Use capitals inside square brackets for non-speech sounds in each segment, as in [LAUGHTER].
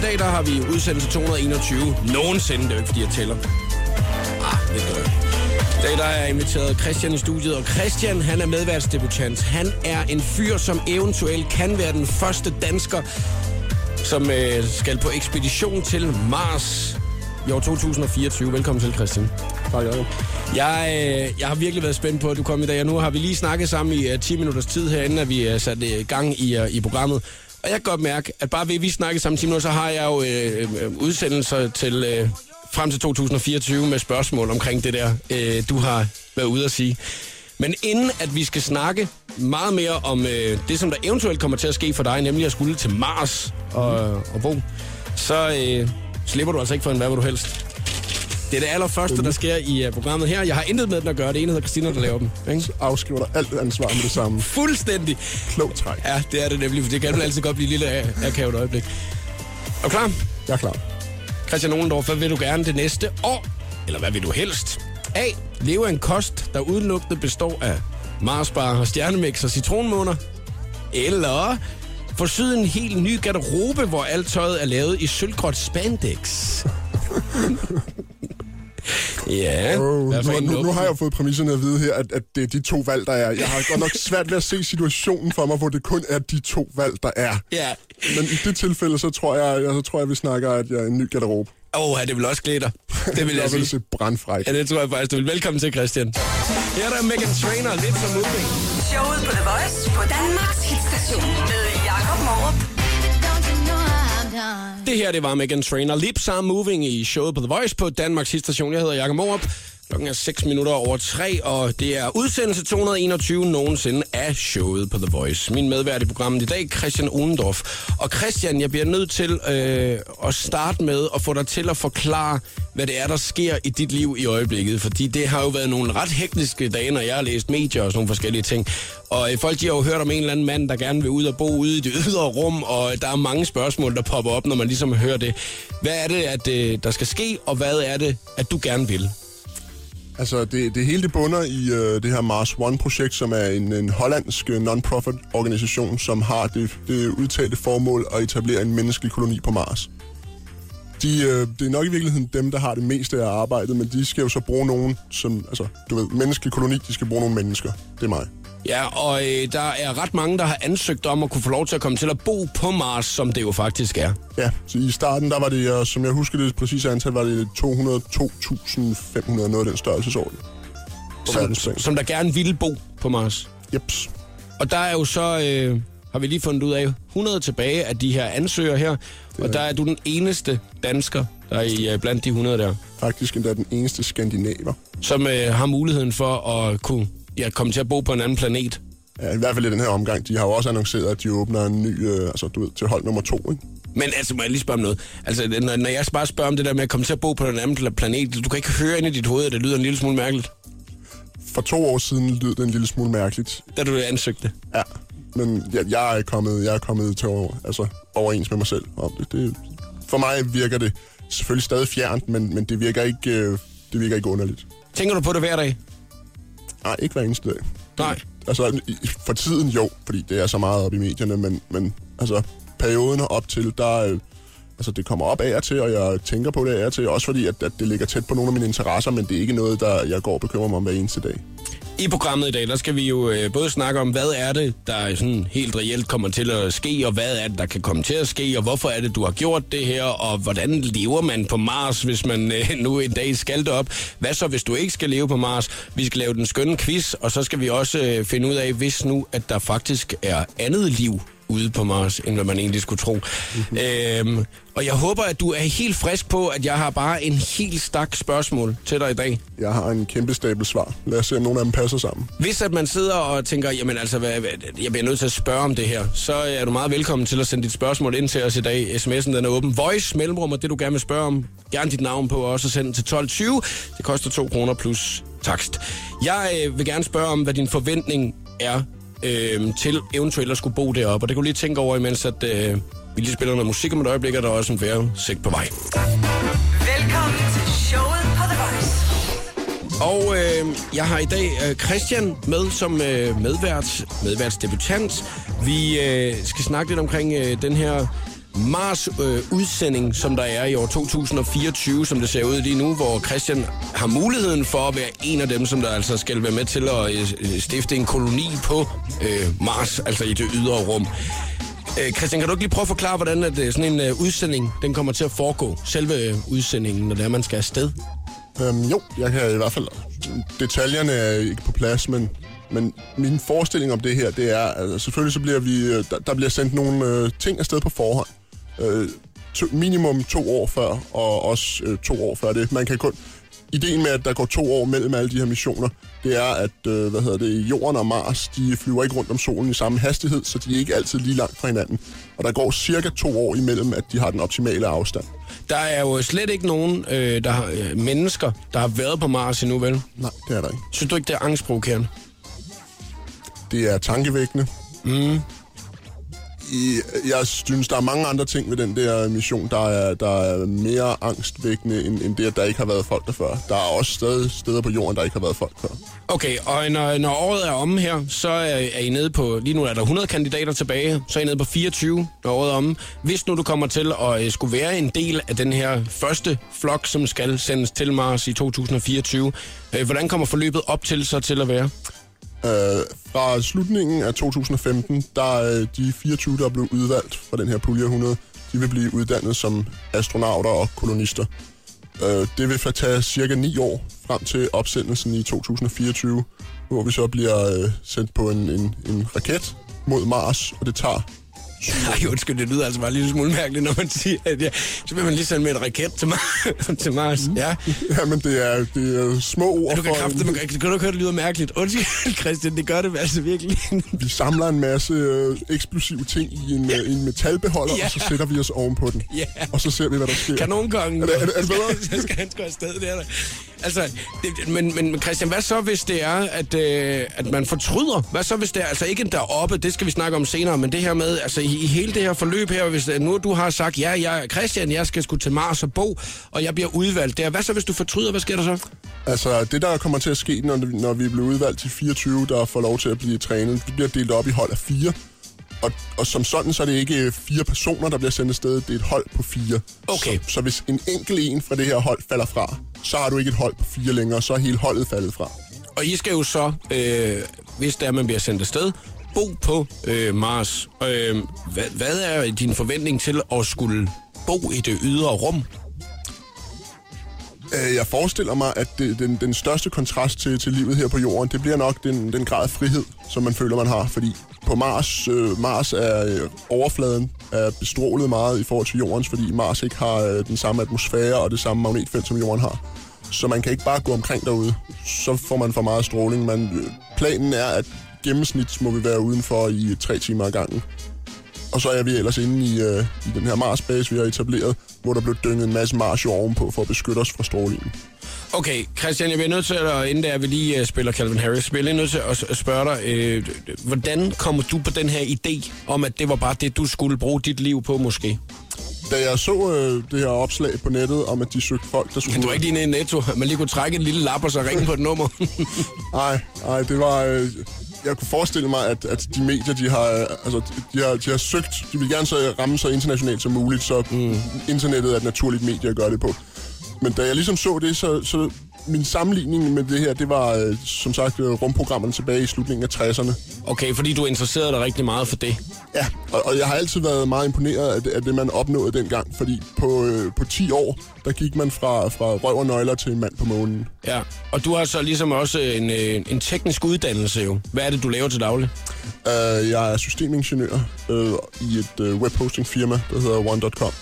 i dag der har vi udsendelse 221 nogensinde. Det er jo ikke, fordi jeg tæller. Ah, lidt drømt. I dag der har jeg inviteret Christian i studiet, og Christian han er medværtsdebutant. Han er en fyr, som eventuelt kan være den første dansker, som øh, skal på ekspedition til Mars i år 2024. Velkommen til, Christian. Tak, Jacob. Jeg, øh, jeg har virkelig været spændt på, at du kom i dag, og nu har vi lige snakket sammen i uh, 10 minutters tid herinde, at vi uh, satte uh, gang i, uh, i programmet. Og jeg kan godt mærke, at bare ved at vi snakker sammen 10 nu, så har jeg jo øh, øh udsendelser til øh, frem til 2024 med spørgsmål omkring det der, øh, du har været ude at sige. Men inden at vi skal snakke meget mere om øh, det, som der eventuelt kommer til at ske for dig, nemlig at skulle til Mars og, og bo, så øh, slipper du altså ikke for en hvad vil du helst. Det er det allerførste, der sker i uh, programmet her. Jeg har intet med den at gøre. Det ene hedder Christina, der laver dem. Ikke? Afskriver dig alt ansvar med det samme. Fuldstændig. Klog træk. Ja, det er det nemlig, for det kan altid godt blive et lille akavet øjeblik. Er du klar? Jeg er klar. Christian Ohlendorf, hvad vil du gerne det næste år? Eller hvad vil du helst? A. Leve af en kost, der udelukkende består af Marsbar, stjernemix og citronmåner. Eller syet en helt ny garderobe, hvor alt tøjet er lavet i sølvgråt spandex. [LAUGHS] ja, Oh, for nu, nu, nu har jeg fået præmisserne at vide her, at, at det er de to valg, der er. Jeg har godt nok svært ved at se situationen for mig, hvor det kun er de to valg, der er. Ja. Men i det tilfælde, så tror jeg, jeg, så tror jeg vi snakker, at jeg er en ny garderobe. Åh, oh, det vil også klæde dig. Det vil [LAUGHS] jeg jeg vil sige. se brandfræk. Ja, det tror jeg faktisk, du vil. Velkommen til, Christian. Her er der Megan Trainer, lidt som moving. Showet på The Voice på Danmarks hitstation med. Det her, det var Megan Trainer. Lips are moving i showet på The Voice på Danmarks station. Jeg hedder Jakob Morup. Klokken er 6 minutter over 3, og det er udsendelse 221 nogensinde af showet på The Voice. Min medvært i programmet i dag, Christian Uhlendorf. Og Christian, jeg bliver nødt til øh, at starte med at få dig til at forklare, hvad det er, der sker i dit liv i øjeblikket. Fordi det har jo været nogle ret hektiske dage, når jeg har læst medier og sådan nogle forskellige ting. Og øh, folk de har jo hørt om en eller anden mand, der gerne vil ud og bo ude i det [LAUGHS] ydre rum, og øh, der er mange spørgsmål, der popper op, når man ligesom hører det. Hvad er det, at, øh, der skal ske, og hvad er det, at du gerne vil? Altså, det, det hele det bunder i øh, det her Mars One-projekt, som er en, en hollandsk øh, non-profit organisation, som har det, det udtalte formål at etablere en menneskelig koloni på Mars. De, øh, det er nok i virkeligheden dem, der har det meste af arbejdet, men de skal jo så bruge nogen, som, altså, du ved, menneskelig koloni, de skal bruge nogle mennesker. Det er mig. Ja, og øh, der er ret mange, der har ansøgt om at kunne få lov til at komme til at bo på Mars, som det jo faktisk er. Ja, så i starten, der var det, øh, som jeg husker det præcise antal, var det 202.500 noget af den størrelsesorden. Som, som der gerne ville bo på Mars. Jeps. Og der er jo så, øh, har vi lige fundet ud af, 100 tilbage af de her ansøgere her. Og der er du den eneste dansker, der er i, øh, blandt de 100 der, Faktisk endda den eneste skandinaver. som øh, har muligheden for at kunne ja, komme til at bo på en anden planet. Ja, i hvert fald i den her omgang. De har jo også annonceret, at de åbner en ny, øh, altså du ved, til hold nummer to, ikke? Men altså, må jeg lige spørge om noget? Altså, når, når jeg bare spørger om det der med at komme til at bo på en anden pla- planet, du kan ikke høre ind i dit hoved, at det lyder en lille smule mærkeligt, For to år siden lød det en lille smule mærkeligt. da du ansøgte. Ja, men jeg, jeg er kommet, jeg er kommet til over, altså, overens med mig selv om det. det. For mig virker det selvfølgelig stadig fjernt, men, men det, virker ikke, øh, det virker ikke underligt. Tænker du på det hver dag? Nej, ikke hver eneste dag. Nej. Altså, for tiden jo, fordi det er så meget op i medierne, men, men altså, perioden op til, der, øh, altså, det kommer op af og til, og jeg tænker på det af og til, også fordi, at, at det ligger tæt på nogle af mine interesser, men det er ikke noget, der jeg går og bekymrer mig om hver eneste dag. I programmet i dag, der skal vi jo øh, både snakke om, hvad er det, der sådan helt reelt kommer til at ske, og hvad er det, der kan komme til at ske, og hvorfor er det, du har gjort det her, og hvordan lever man på Mars, hvis man øh, [LAUGHS] nu en dag skal op. Hvad så, hvis du ikke skal leve på Mars? Vi skal lave den skønne quiz, og så skal vi også øh, finde ud af, hvis nu, at der faktisk er andet liv ude på Mars, end hvad man egentlig skulle tro. Mm-hmm. Øhm, og jeg håber, at du er helt frisk på, at jeg har bare en helt stak spørgsmål til dig i dag. Jeg har en kæmpe stabel svar. Lad os se, om nogle af dem passer sammen. Hvis at man sidder og tænker, jamen altså, hvad, hvad, jeg bliver nødt til at spørge om det her, så er du meget velkommen til at sende dit spørgsmål ind til os i dag. SMS'en den er åben. Voice, mellemrum, og det du gerne vil spørge om. Gerne dit navn på, og også send til 12.20. Det koster 2 kroner plus takst. Jeg øh, vil gerne spørge om, hvad din forventning er øh, til eventuelt at skulle bo deroppe. Og det du lige tænke over, imens at, øh, vi lige spiller noget musik om et øjeblik, og der er også en vejrudsigt på vej. Velkommen til showet på The Voice. Og øh, jeg har i dag øh, Christian med som øh, medvært, medværtsdebutant. Vi øh, skal snakke lidt omkring øh, den her Mars-udsending, øh, som der er i år 2024, som det ser ud lige nu, hvor Christian har muligheden for at være en af dem, som der altså skal være med til at øh, øh stifte en koloni på øh, Mars, altså i det ydre rum. Øh, Christian, kan du ikke lige prøve at forklare, hvordan at, øh, sådan en øh, udsending den kommer til at foregå? Selve øh, udsendingen, når det er, man skal afsted? Øhm, jo, jeg kan i hvert fald... Detaljerne er ikke på plads, men, men min forestilling om det her, det er, at selvfølgelig så bliver vi... Øh, der, der bliver sendt nogle øh, ting afsted på forhånd. Øh, to, minimum to år før, og også øh, to år før det. Man kan kun... Ideen med, at der går to år mellem alle de her missioner, det er, at øh, hvad hedder det, Jorden og Mars, de flyver ikke rundt om solen i samme hastighed, så de er ikke altid lige langt fra hinanden. Og der går cirka to år imellem, at de har den optimale afstand. Der er jo slet ikke nogen øh, der har, øh, mennesker, der har været på Mars endnu, vel? Nej, det er der ikke. Synes du ikke, det er angstprovokerende? Det er tankevækkende. Mm. I, jeg synes, der er mange andre ting ved den der mission, der er, der er mere angstvækkende, end, end det, at der ikke har været folk der før. Der er også stadig steder på jorden, der ikke har været folk før. Okay, og når, når året er omme her, så er, er I nede på, lige nu er der 100 kandidater tilbage, så er I nede på 24, når året er omme. Hvis nu du kommer til at øh, skulle være en del af den her første flok, som skal sendes til Mars i 2024, øh, hvordan kommer forløbet op til så til at være? Øh, fra slutningen af 2015, der øh, de 24, der er blevet udvalgt fra den her pulje 100, de vil blive uddannet som astronauter og kolonister. Øh, det vil tage cirka 9 år frem til opsendelsen i 2024, hvor vi så bliver øh, sendt på en, en, en raket mod Mars, og det tager [LAUGHS] Ej, undskyld, det lyder altså bare en lille smule mærkeligt, når man siger, at ja, så vil man lige sende med et raket til, Mar- [LAUGHS] til Mars. Mm. Ja. Jamen, det er, det er små ord Du kan, for... kraftigt, man, kan du ikke høre, det lyder mærkeligt? Undskyld, [LAUGHS] Christian, det gør det altså virkelig. Vi samler en masse øh, eksplosive ting i en, ja. øh, en metalbeholder, Ja. og så sætter vi os ovenpå den. Ja. Og så ser vi, hvad der sker. Kanonkongen. Er det- er det- er det bedre? så skal han sgu afsted, er der. Altså, det, men, men Christian, hvad så, hvis det er, at, øh, at man fortryder? Hvad så, hvis det er, altså ikke deroppe, det skal vi snakke om senere, men det her med, altså i, i hele det her forløb her, hvis nu du har sagt, ja, jeg, Christian, jeg skal sgu til Mars og bo, og jeg bliver udvalgt der. Hvad så, hvis du fortryder? Hvad sker der så? Altså, det der kommer til at ske, når, når vi bliver udvalgt til 24, der får lov til at blive trænet, det bliver delt op i hold af fire. Og, og som sådan, så er det ikke fire personer, der bliver sendt afsted, det er et hold på fire. Okay. Så, så hvis en enkelt en fra det her hold falder fra, så har du ikke et hold på fire længere, så er hele holdet faldet fra. Og I skal jo så, øh, hvis det er, man bliver sendt afsted, bo på øh, Mars. Øh, hvad, hvad er din forventning til at skulle bo i det ydre rum? Øh, Jeg forestiller mig, at det, den, den største kontrast til, til livet her på jorden, det bliver nok den, den grad af frihed, som man føler, man har. Fordi på Mars, øh, Mars er øh, overfladen er bestrålet meget i forhold til jordens, fordi Mars ikke har øh, den samme atmosfære og det samme magnetfelt, som jorden har. Så man kan ikke bare gå omkring derude. Så får man for meget stråling. Man, øh, planen er, at gennemsnit må vi være udenfor i tre timer ad gangen. Og så er vi ellers inde i, øh, i den her Mars-base, vi har etableret, hvor der blev dynget en masse Mars ovenpå for at beskytte os fra strålingen. Okay, Christian, jeg bliver nødt til, at, inden der vi lige uh, spiller Calvin Harris, jeg bliver lige nødt til at, spørge dig, øh, hvordan kommer du på den her idé om, at det var bare det, du skulle bruge dit liv på måske? Da jeg så øh, det her opslag på nettet om, at de søgte folk, der skulle... Men du var ikke lige nede i Netto, man lige kunne trække en lille lap og så ringe på et nummer. [LAUGHS] Nej, nej, det var... Øh, jeg kunne forestille mig, at, at de medier, de har, øh, altså, de har, de har søgt... De vil gerne så ramme så internationalt som muligt, så mm. internettet er et naturligt medie at gøre det på. Men da jeg ligesom så det, så, så min sammenligning med det her, det var øh, som sagt øh, rumprogrammerne tilbage i slutningen af 60'erne. okay, fordi du interesserede dig rigtig meget for det. Ja, og, og jeg har altid været meget imponeret af det, af det man opnåede dengang, fordi på, øh, på 10 år, der gik man fra, fra røv og nøgler til en mand på månen. Ja, og du har så ligesom også en, øh, en teknisk uddannelse jo. Hvad er det, du laver til daglig? Uh, jeg er systemingeniør uh, i et uh, webhosting-firma, der hedder One.com.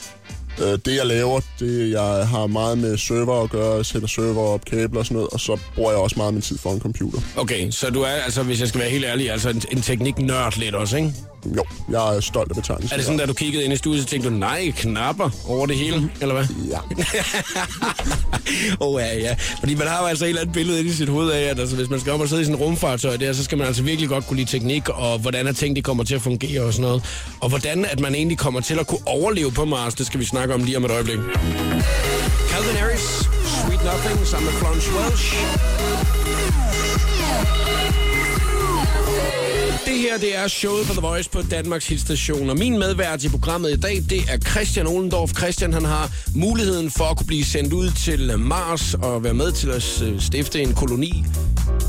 Uh, det jeg laver, det jeg har meget med server at gøre, sætter server op, kabler og sådan noget, og så bruger jeg også meget min tid for en computer. Okay, så du er altså, hvis jeg skal være helt ærlig, altså en, en teknik-nørd lidt også, ikke? Jo, jeg er stolt af betegnelsen. Er det sådan, da du kiggede ind i studiet, så tænkte du, nej, knapper over det hele, eller hvad? Ja. [LAUGHS] Åh oh, ja, ja. Fordi man har jo altså et eller andet billede inde i sit hoved af, at altså, hvis man skal op og sidde i sådan en rumfartøj der, så skal man altså virkelig godt kunne lide teknik, og hvordan er ting, de kommer til at fungere og sådan noget. Og hvordan at man egentlig kommer til at kunne overleve på Mars, det skal vi snakke om lige om et øjeblik. Calvin Harris, Sweet Nothing sammen med Florence Welch. Det her, det er showet på The Voice på Danmarks hitstation, og min medvært i programmet i dag, det er Christian Olendorf. Christian, han har muligheden for at kunne blive sendt ud til Mars og være med til at øh, stifte en koloni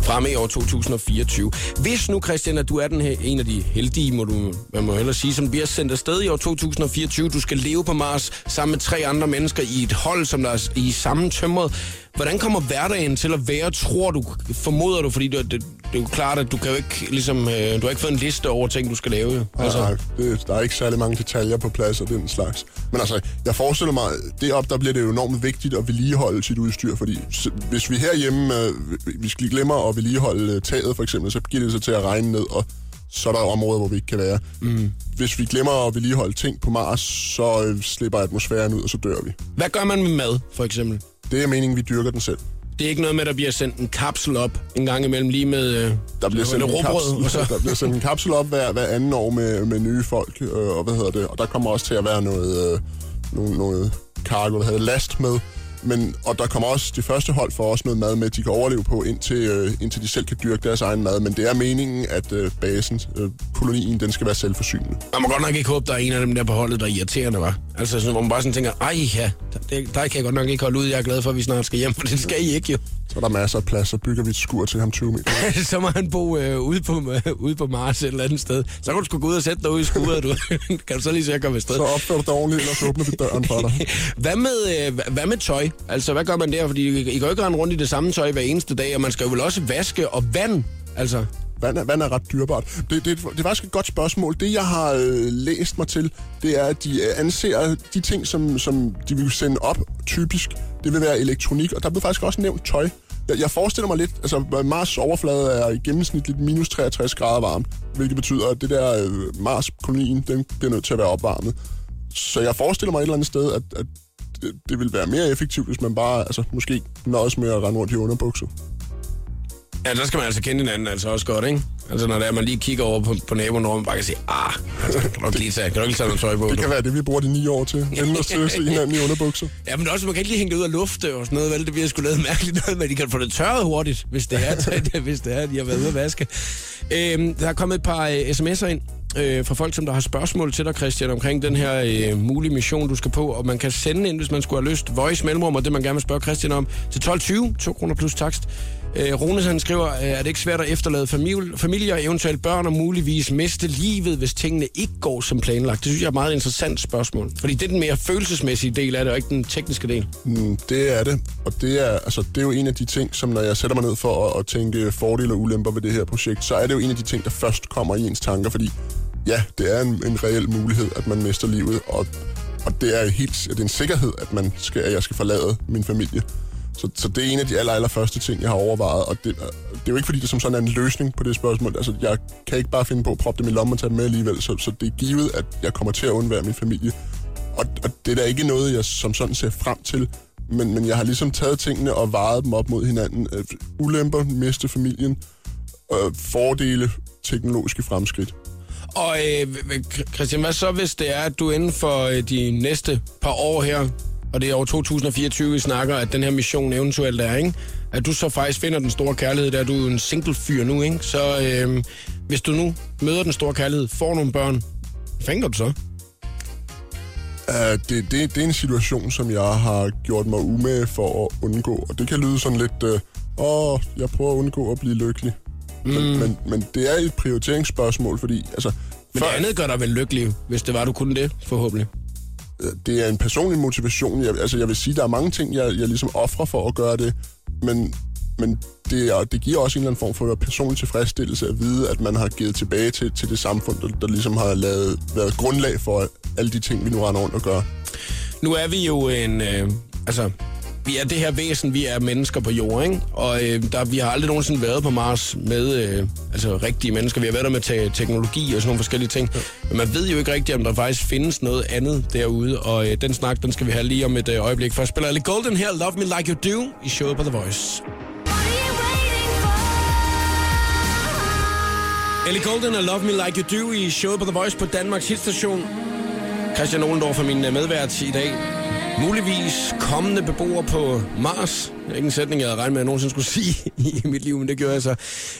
frem i år 2024. Hvis nu, Christian, at du er den her, en af de heldige, må du, man må hellere sige, som bliver sendt afsted i år 2024, du skal leve på Mars sammen med tre andre mennesker i et hold, som der er i samme tømret. Hvordan kommer hverdagen til at være, tror du, formoder du, fordi det, det, det er jo klart, at du kan jo ikke, ligesom, øh, du har ikke fået en liste over ting, du skal lave. jo. Altså. Nej, det, der er ikke særlig mange detaljer på plads og den slags. Men altså, jeg forestiller mig, derop der bliver det jo enormt vigtigt at vedligeholde sit udstyr, fordi hvis vi herhjemme, øh, hvis vi glemmer at vedligeholde øh, taget for eksempel, så giver det sig til at regne ned, og så er der områder, hvor vi ikke kan være. Mm. Hvis vi glemmer at vedligeholde ting på Mars, så øh, slipper atmosfæren ud, og så dør vi. Hvad gør man med mad, for eksempel? Det er meningen, vi dyrker den selv. Det er ikke noget med, at der bliver sendt en kapsel op en gang imellem lige med øh, Der bliver, sendt en råbrød, og så... kapsel, [LAUGHS] der bliver sendt en kapsel op hver, hver anden år med, med nye folk, øh, og hvad hedder det, og der kommer også til at være noget, øh, noget, noget cargo, der hedder last med, men, og der kommer også, de første hold får også noget mad med, de kan overleve på, indtil, øh, indtil de selv kan dyrke deres egen mad, men det er meningen, at øh, basen, øh, kolonien, den skal være selvforsynende. Man må godt nok ikke håbe, der er en af dem der på holdet, der er irriterende, var. Altså, sådan, hvor man bare sådan tænker, ej ja, der, der kan jeg godt nok ikke holde ud. Jeg er glad for, at vi snart skal hjem, for det skal I ikke jo. Så er der masser af plads, så bygger vi et skur til ham 20 meter. [LAUGHS] så må han bo øh, ude, på, øh, ude på Mars et eller andet sted. Så kan du sgu gå ud og sætte dig ude i skuret, du. [LAUGHS] kan du så lige se at komme afsted. Så opfører du dig ordentligt, eller så åbner vi døren for dig. [LAUGHS] Hvad med, øh, hva- hvad med tøj? Altså, hvad gør man der? Fordi I, I kan jo ikke rende rundt i det samme tøj hver eneste dag, og man skal jo vel også vaske og vand. Altså, Vand er, vand er ret dyrbart. Det, det, det er faktisk et godt spørgsmål. Det, jeg har øh, læst mig til, det er, at de øh, anser de ting, som, som de vil sende op, typisk, det vil være elektronik, og der blev faktisk også nævnt tøj. Jeg, jeg forestiller mig lidt, altså Mars' overflade er i gennemsnit lidt minus 63 grader varmt, hvilket betyder, at det der øh, Mars-kolonien, den bliver nødt til at være opvarmet. Så jeg forestiller mig et eller andet sted, at, at det, det vil være mere effektivt, hvis man bare altså, måske nøjes med at rende rundt i underbukser ja, der skal man altså kende hinanden altså også godt, ikke? Altså, når det er, man lige kigger over på, på naboen, og man bare kan sige, ah, altså, kan du ikke lige tage, kan du ikke tage noget tøj på? Det du? kan være det, vi bruger de ni år til. Enden at se hinanden i underbukser. Ja, men også, man kan ikke lige hænge det ud af lufte og sådan noget, vel? Det bliver sgu lidt mærkeligt noget, men de kan få det tørret hurtigt, hvis det er, [LAUGHS] hvis det er at de har været ude at vaske. Øhm, der er kommet et par øh, sms'er ind øh, fra folk, som der har spørgsmål til dig, Christian, omkring den her øh, mulige mission, du skal på, og man kan sende ind, hvis man skulle have lyst, voice mellemrum, og det man gerne vil spørge Christian om, til 12.20, 2 kroner plus takst. Øh, Rune han skriver, øh, er det ikke svært at efterlade familie, familier, eventuelt børn og muligvis miste livet, hvis tingene ikke går som planlagt? Det synes jeg er et meget interessant spørgsmål. Fordi det er den mere følelsesmæssige del af det, og ikke den tekniske del. Mm, det er det, og det er, altså, det er jo en af de ting, som når jeg sætter mig ned for at, at tænke fordele og ulemper ved det her projekt, så er det jo en af de ting, der først kommer i ens tanker, fordi ja, det er en, en reel mulighed, at man mister livet, og, og det er helt det er en sikkerhed, at, man skal, at jeg skal forlade min familie. Så, så det er en af de aller, aller første ting, jeg har overvejet, og det, øh, det er jo ikke fordi, det som sådan er en løsning på det spørgsmål. Altså, jeg kan ikke bare finde på at proppe dem i lommen og tage dem med alligevel, så, så det er givet, at jeg kommer til at undvære min familie. Og, og det er da ikke noget, jeg som sådan ser frem til, men, men jeg har ligesom taget tingene og vejet dem op mod hinanden. Øh, ulemper, miste familien, øh, fordele, teknologiske fremskridt. Og øh, Christian, hvad så hvis det er, at du inden for øh, de næste par år her, og det er år 2024, vi snakker, at den her mission eventuelt er, ikke? At du så faktisk finder den store kærlighed, der er du er en single fyr nu, ikke? Så øh, hvis du nu møder den store kærlighed, får nogle børn, hvad fanden gør du så? Uh, det, det, det er en situation, som jeg har gjort mig umage for at undgå, og det kan lyde sådan lidt, åh, uh, oh, jeg prøver at undgå at blive lykkelig. Mm. Men, men, men det er et prioriteringsspørgsmål, fordi altså, Men det andet gør dig vel lykkelig, hvis det var, du kunne det, forhåbentlig det er en personlig motivation. Jeg, altså, jeg vil sige, der er mange ting, jeg, jeg ligesom offrer for at gøre det, men, men det, er, det giver også en eller anden form for personlig tilfredsstillelse at vide, at man har givet tilbage til, til det samfund, der, der ligesom har lavet, været grundlag for alle de ting, vi nu render rundt og gør. Nu er vi jo en... Øh, altså, vi er det her væsen, vi er mennesker på jorden, ikke? Og øh, der, vi har aldrig nogensinde været på Mars med øh, altså, rigtige mennesker. Vi har været der med te- teknologi og sådan nogle forskellige ting. Ja. Men man ved jo ikke rigtigt, om der faktisk findes noget andet derude. Og øh, den snak, den skal vi have lige om et øh, øjeblik. Først spiller Ellie Golden her, Love Me Like You Do, i showet på The Voice. Ellie Golden og Love Me Like You Do i showet på The Voice på Danmarks hitstation. Christian Olendorf er min øh, medvært i dag. Muligvis kommende beboere på Mars. Det er ikke en sætning, jeg havde regnet med, at jeg nogensinde skulle [LAUGHS] sige i mit liv, men det gør jeg så.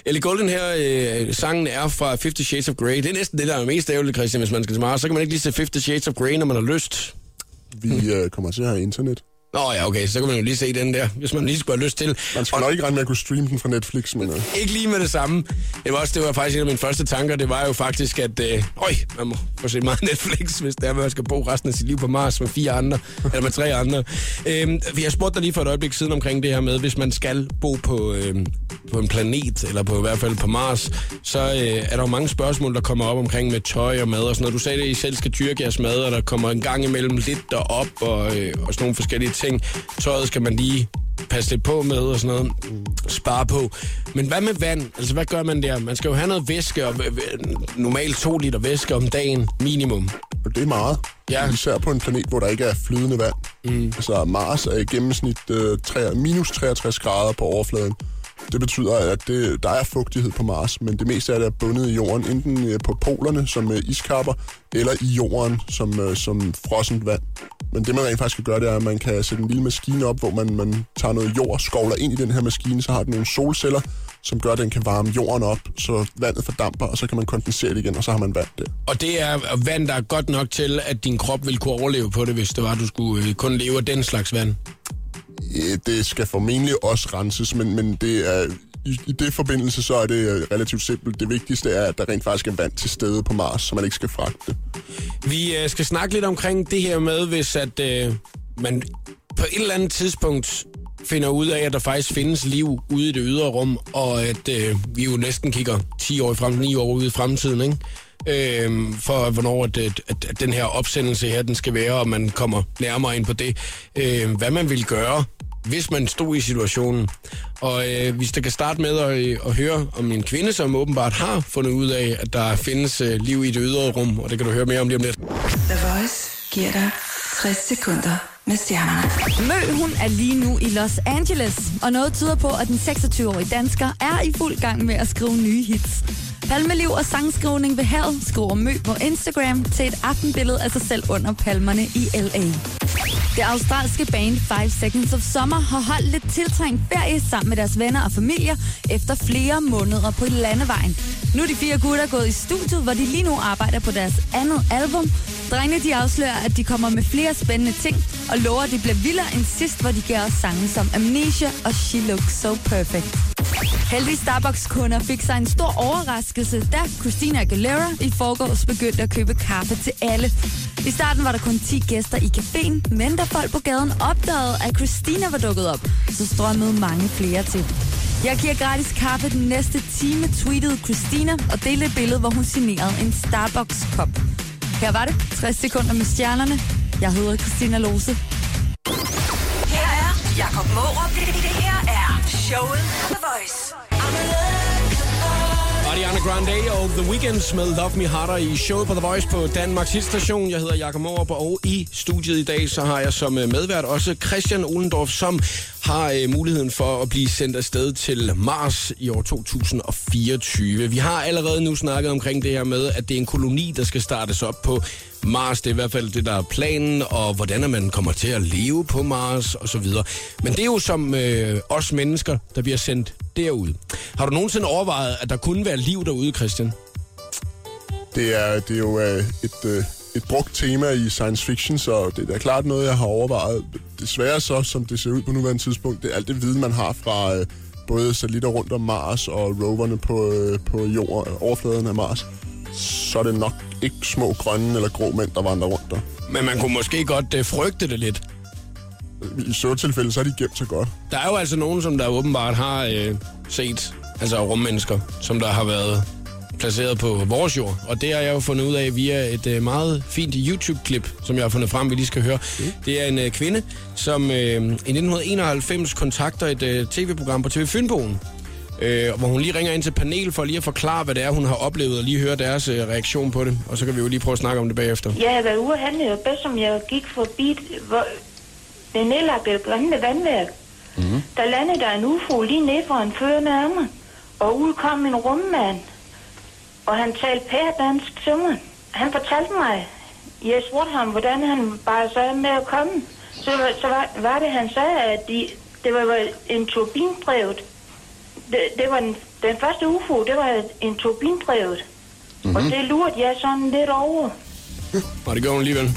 Ellie Golden her, øh, sangen er fra Fifty Shades of Grey. Det er næsten det, der er mest ærgerligt, Christian, hvis man skal til Mars. Så kan man ikke lige se Fifty Shades of Grey, når man har lyst. Vi øh, kommer til at have internet. Nå ja, okay, så kan man jo lige se den der, hvis man lige skulle have lyst til. Man skal nok ikke regne med at kunne streame den fra Netflix, men... Øh. Ikke lige med det samme. Det var, også, det var faktisk en af mine første tanker. Det var jo faktisk, at øh, øj, man må få se meget Netflix, hvis det er, at man skal bo resten af sit liv på Mars med fire andre, eller med tre andre. Øhm, vi har spurgt dig lige for et øjeblik siden omkring det her med, hvis man skal bo på, øh, på en planet, eller på i hvert fald på Mars, så øh, er der jo mange spørgsmål, der kommer op omkring med tøj og mad og sådan noget. Du sagde, at I selv skal dyrke jeres mad, og der kommer en gang imellem lidt derop og, øh, og sådan nogle forskellige ting. Tøjet skal man lige passe lidt på med og sådan noget. Spare på. Men hvad med vand? Altså, hvad gør man der? Man skal jo have noget væske, og øh, normalt to liter væske om dagen minimum. Og det er meget. Ja. Især på en planet, hvor der ikke er flydende vand. Mm. Altså Mars er i gennemsnit øh, 3, minus 63 grader på overfladen. Det betyder, at det, der er fugtighed på Mars, men det meste af det er bundet i jorden, enten øh, på polerne som øh, iskapper, eller i jorden som, øh, som frossent vand. Men det man rent faktisk kan gøre, det er, at man kan sætte en lille maskine op, hvor man, man tager noget jord, skovler ind i den her maskine, så har den nogle solceller, som gør, at den kan varme jorden op, så vandet fordamper, og så kan man kondensere det igen, og så har man vand der. Og det er vand, der er godt nok til, at din krop vil kunne overleve på det, hvis det var, at du skulle kun leve af den slags vand. Øh, det skal formentlig også renses, men, men det er, i, i det forbindelse så er det øh, relativt simpelt. Det vigtigste er, at der rent faktisk er vand til stede på Mars, så man ikke skal fragte det. Vi øh, skal snakke lidt omkring det her med, hvis at øh, man på et eller andet tidspunkt finder ud af, at der faktisk findes liv ude i det ydre rum, og at øh, vi jo næsten kigger 10 år frem, 9 år ude i fremtiden, ikke? Øh, for hvornår at, at, at den her opsendelse her, den skal være, og man kommer nærmere ind på det. Øh, hvad man vil gøre, hvis man stod i situationen. Og øh, hvis der kan starte med at, øh, at høre om en kvinde, som åbenbart har fundet ud af, at der findes øh, liv i det ydre rum, og det kan du høre mere om lige om lidt. The Voice giver dig 60 sekunder med stjernerne. Mø, hun er lige nu i Los Angeles, og noget tyder på, at den 26-årige dansker er i fuld gang med at skrive nye hits. Palmeliv og sangskrivning ved havet skriver Mø på Instagram til et aftenbillede af sig selv under palmerne i L.A. Det australske band 5 Seconds of Summer har holdt lidt tiltrængt ferie sammen med deres venner og familier efter flere måneder på landevejen. Nu er de fire gutter gået i studiet, hvor de lige nu arbejder på deres andet album. Drengene de afslører, at de kommer med flere spændende ting, og lover, at det bliver vildere end sidst, hvor de gav os sange som Amnesia og She Looks So Perfect. Heldige Starbucks-kunder fik sig en stor overraskelse, da Christina Aguilera i forgårs begyndte at købe kaffe til alle. I starten var der kun 10 gæster i caféen, men da folk på gaden opdagede, at Christina var dukket op, så strømmede mange flere til. Jeg giver gratis kaffe den næste time, tweetede Christina og delte et billede, hvor hun signerede en Starbucks-kop. Her var det 60 sekunder med stjernerne. Jeg hedder Christina Lose. Her er Jakob Mårup. Det, her er showet på The Voice. Ariana Grande og The Weeknd med Love Me Harder i showet på The Voice på Danmarks hitstation. Jeg hedder Jakob Morup, og i studiet i dag, så har jeg som øh, medvært også Christian Olendorf, som har øh, muligheden for at blive sendt afsted til Mars i år 2024. Vi har allerede nu snakket omkring det her med, at det er en koloni, der skal startes op på Mars. Det er i hvert fald det, der er planen, og hvordan man kommer til at leve på Mars osv. Men det er jo som øh, os mennesker, der bliver sendt derud. Har du nogensinde overvejet, at der kunne være liv derude, Christian? Det er, det er jo øh, et, øh, et brugt tema i science fiction, så det er da klart noget, jeg har overvejet. Desværre så, som det ser ud på nuværende tidspunkt, det er alt det viden, man har fra øh, både satellitter rundt om Mars og roverne på, øh, på jord, overfladen af Mars. Så er det nok ikke små grønne eller grå mænd, der vandrer rundt der. Men man kunne måske godt øh, frygte det lidt. I så tilfælde, så er de gemt så godt. Der er jo altså nogen, som der åbenbart har øh, set, altså rummennesker, som der har været placeret på vores jord. Og det har jeg jo fundet ud af via et øh, meget fint YouTube-klip, som jeg har fundet frem, vi lige skal høre. Det er en øh, kvinde, som øh, i 1991 kontakter et øh, tv-program på TV Fynbogen. Øh, hvor hun lige ringer ind til panel for lige at forklare, hvad det er, hun har oplevet, og lige høre deres øh, reaktion på det. Og så kan vi jo lige prøve at snakke om det bagefter. Jeg har været ude at handle, og bedst som jeg gik forbi hvor, det nedlagte brændende vandværk. Mm-hmm. Der landede der en UFO lige ned foran førende af mig, og ud kom en rummand. Og han talte pæredansk til mig. Han fortalte mig, jeg spurgte ham, hvordan han bare så med at komme. Så så, var- var, det, han sagde, at de, det var, en turbindrevet. Det, det var den, den første UFO, det var en turbindrevet. Mm-hmm. Og det lurede jeg sådan lidt over. Og det gør hun alligevel.